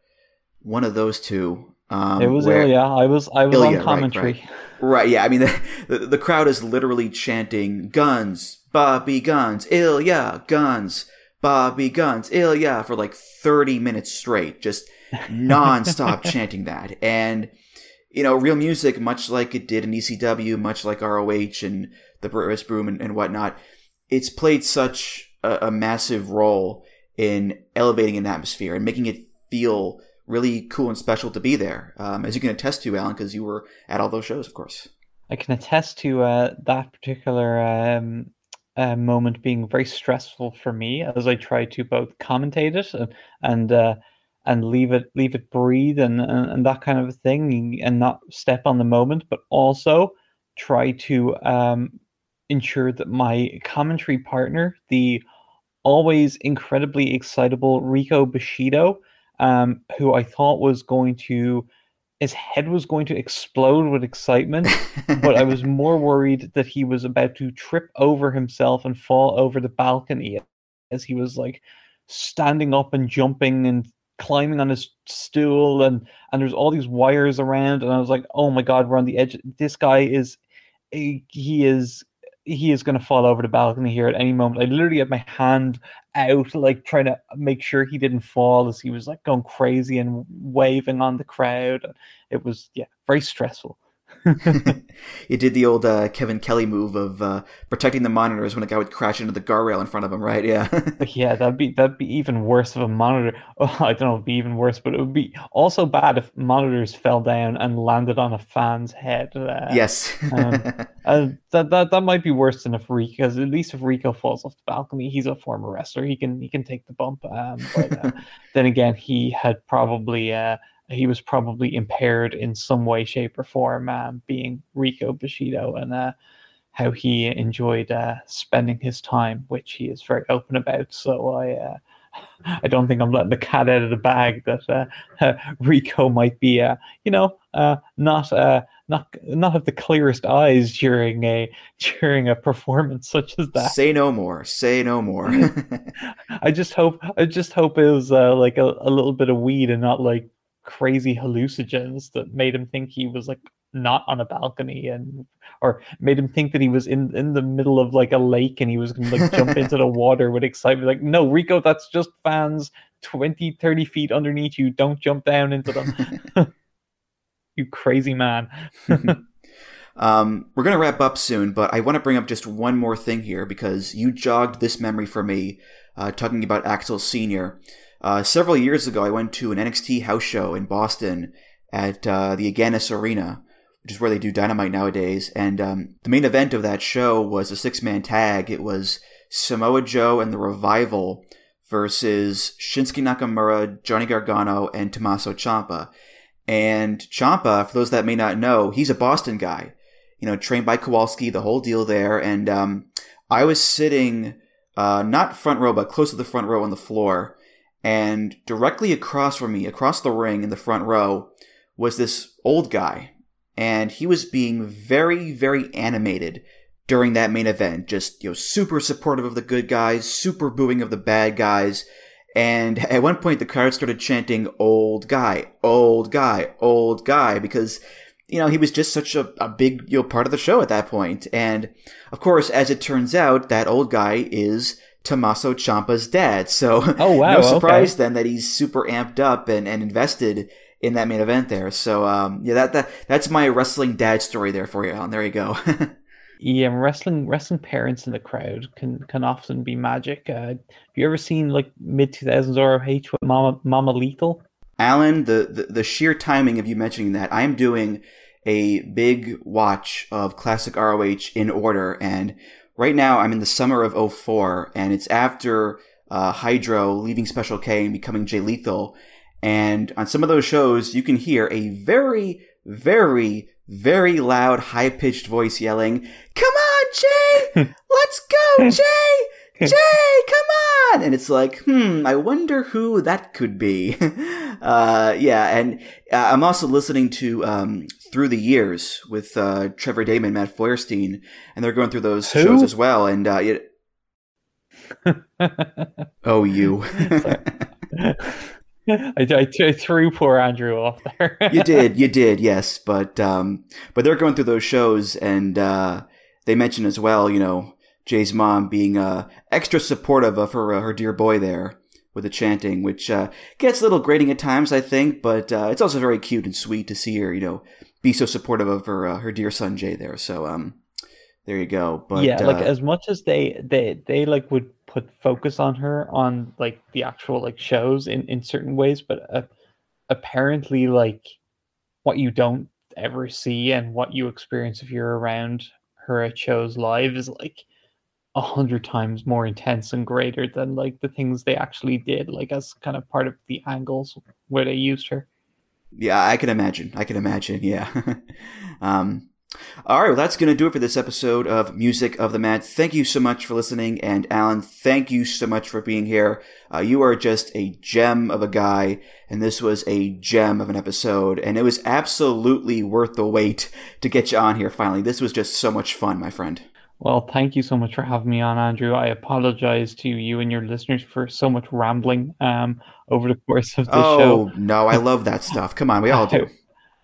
One of those two. Um, it was Ilya. I was I was Ilya, on commentary. Right, right. right, yeah. I mean, the, the, the crowd is literally chanting "Gunns, Bobby Gunns, Ilya, Gunns, Bobby Gunns, Ilya for like 30 minutes straight, just nonstop chanting that. And, you know, real music, much like it did in ECW, much like ROH and the British Boom and, and whatnot, it's played such a, a massive role in elevating an atmosphere and making it feel really cool and special to be there. Um, as you can attest to, Alan, because you were at all those shows, of course. I can attest to uh, that particular um, uh, moment being very stressful for me as I try to both commentate it and and, uh, and leave it leave it breathe and, and, and that kind of thing and not step on the moment, but also try to um, ensure that my commentary partner, the always incredibly excitable Rico Bushido, um, who I thought was going to his head was going to explode with excitement, but I was more worried that he was about to trip over himself and fall over the balcony as he was like standing up and jumping and climbing on his stool and and there's all these wires around and I was like, "Oh my god, we're on the edge. This guy is he is he is going to fall over the balcony here at any moment. I literally had my hand out, like trying to make sure he didn't fall as he was like going crazy and waving on the crowd. It was, yeah, very stressful. you did the old uh, Kevin Kelly move of uh, protecting the monitors when a guy would crash into the guardrail in front of him, right? Yeah. yeah, that'd be that'd be even worse of a monitor. Oh, I don't know, it'd be even worse, but it would be also bad if monitors fell down and landed on a fan's head. Uh, yes. um, uh, that that that might be worse than if Rico, because at least if Rico falls off the balcony, he's a former wrestler. He can he can take the bump. Um, but uh, then again, he had probably uh, he was probably impaired in some way, shape, or form, um, being Rico Bushido, and uh, how he enjoyed uh, spending his time, which he is very open about. So I, uh, I don't think I'm letting the cat out of the bag that uh, Rico might be, uh, you know, uh, not not not have the clearest eyes during a during a performance such as that. Say no more. Say no more. I just hope I just hope it was like a, a little bit of weed and not like crazy hallucinogens that made him think he was like not on a balcony and or made him think that he was in in the middle of like a lake and he was gonna like jump into the water with excitement like no rico that's just fans 20 30 feet underneath you. Don't jump down into them. You crazy man. Um, we're going to wrap up soon but i want to bring up just one more thing here because you jogged this memory for me uh, talking about axel senior uh, several years ago, I went to an NXT house show in Boston at uh, the Agganis Arena, which is where they do Dynamite nowadays. And um, the main event of that show was a six man tag. It was Samoa Joe and the Revival versus Shinsuke Nakamura, Johnny Gargano, and Tommaso Ciampa. And Ciampa, for those that may not know, he's a Boston guy. You know, trained by Kowalski, the whole deal there. And um, I was sitting uh, not front row, but close to the front row on the floor and directly across from me, across the ring in the front row, was this old guy. And he was being very, very animated during that main event. Just, you know, super supportive of the good guys, super booing of the bad guys. And at one point, the crowd started chanting, old guy, old guy, old guy, because, you know, he was just such a, a big, you know, part of the show at that point. And of course, as it turns out, that old guy is Tommaso Ciampa's dad. So oh, wow, no surprise okay. then that he's super amped up and, and invested in that main event there. So um, yeah, that, that that's my wrestling dad story there for you, Alan. There you go. yeah, wrestling wrestling parents in the crowd can can often be magic. Uh, have you ever seen like mid two thousands ROH with Mama Mama Lethal? Alan, the, the the sheer timing of you mentioning that, I am doing a big watch of classic ROH in order and right now I'm in the summer of 04 and it's after uh, Hydro leaving Special K and becoming Jay Lethal. And on some of those shows, you can hear a very, very, very loud, high pitched voice yelling, Come on, Jay! Let's go, Jay! Jay, come on! And it's like, hmm, I wonder who that could be. uh, yeah, and uh, I'm also listening to um, Through the Years with uh, Trevor Damon, Matt Feuerstein, and they're going through those who? shows as well. And uh, it... oh, you. I, I, I, threw poor Andrew off there. you did, you did, yes, but um, but they're going through those shows, and uh, they mention as well, you know, Jay's mom being uh, extra supportive of her uh, her dear boy there with the chanting, which uh, gets a little grating at times, I think, but uh, it's also very cute and sweet to see her, you know, be so supportive of her uh, her dear son Jay there. So um, there you go. But yeah, like uh, as much as they they they like would put focus on her on like the actual like shows in in certain ways, but uh, apparently like what you don't ever see and what you experience if you're around her at shows live is like a hundred times more intense and greater than like the things they actually did, like as kind of part of the angles where they used her. Yeah, I can imagine. I can imagine. Yeah. um, all right, well, that's going to do it for this episode of Music of the Mat. Thank you so much for listening. And Alan, thank you so much for being here. Uh, you are just a gem of a guy, and this was a gem of an episode. And it was absolutely worth the wait to get you on here finally. This was just so much fun, my friend. Well, thank you so much for having me on, Andrew. I apologize to you and your listeners for so much rambling um, over the course of the oh, show. Oh, no, I love that stuff. Come on, we all do.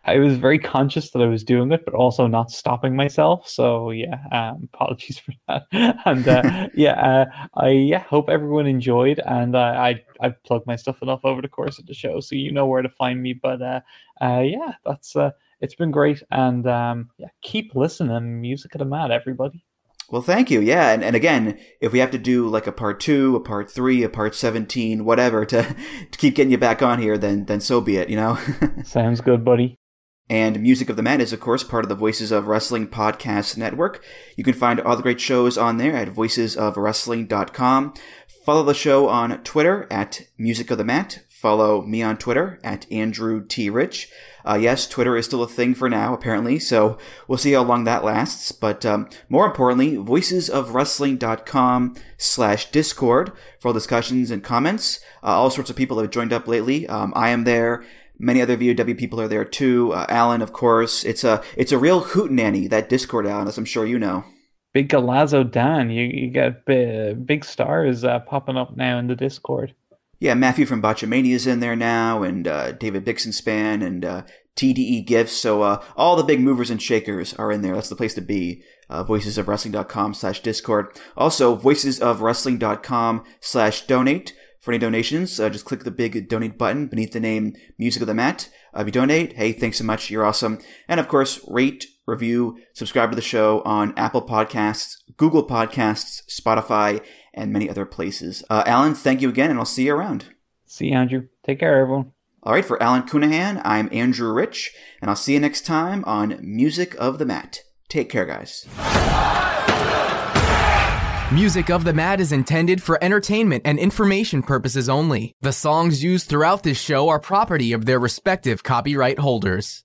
I was very conscious that I was doing it, but also not stopping myself. So yeah, um, apologies for that. And uh, yeah, uh, I yeah, hope everyone enjoyed, and uh, I I plugged my stuff enough over the course of the show, so you know where to find me. But uh, uh, yeah, that's uh, it's been great, and um, yeah, keep listening. Music of the Mat, everybody. Well, thank you. Yeah, and, and again, if we have to do like a part two, a part three, a part seventeen, whatever, to to keep getting you back on here, then then so be it. You know. Sounds good, buddy. And Music of the Mat is, of course, part of the Voices of Wrestling podcast network. You can find all the great shows on there at voicesofwrestling.com. Follow the show on Twitter at Music of the Mat. Follow me on Twitter at Andrew T. Rich. Uh, yes, Twitter is still a thing for now, apparently, so we'll see how long that lasts. But um, more importantly, voicesofwrestling.com slash Discord for all discussions and comments. Uh, all sorts of people have joined up lately. Um, I am there. Many other VOW people are there too. Uh, Alan, of course. It's a it's a real hootenanny that Discord, Alan, as I'm sure you know. Big Galazzo Dan, you you got big, big stars uh, popping up now in the Discord. Yeah, Matthew from Botchamania is in there now, and uh, David Bixenspan and uh, TDE Gifts. So uh, all the big movers and shakers are in there. That's the place to be. Uh, voicesofwrestling.com slash Discord. Also, voicesofwrestling.com slash donate. For any donations, uh, just click the big donate button beneath the name Music of the Mat. Uh, if you donate, hey, thanks so much. You're awesome. And of course, rate, review, subscribe to the show on Apple Podcasts, Google Podcasts, Spotify, and many other places. Uh, Alan, thank you again, and I'll see you around. See you, Andrew. Take care, everyone. All right, for Alan Counihan, I'm Andrew Rich, and I'll see you next time on Music of the Mat. Take care, guys. Music of the Mat is intended for entertainment and information purposes only. The songs used throughout this show are property of their respective copyright holders.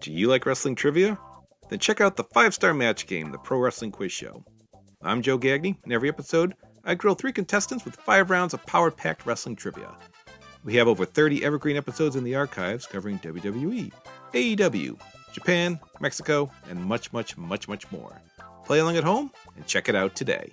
Do you like wrestling trivia? Then check out the five star match game, the Pro Wrestling Quiz Show. I'm Joe Gagney. and every episode, I grill three contestants with five rounds of power packed wrestling trivia. We have over 30 evergreen episodes in the archives covering WWE, AEW, Japan, Mexico, and much, much, much, much more. Play along at home and check it out today.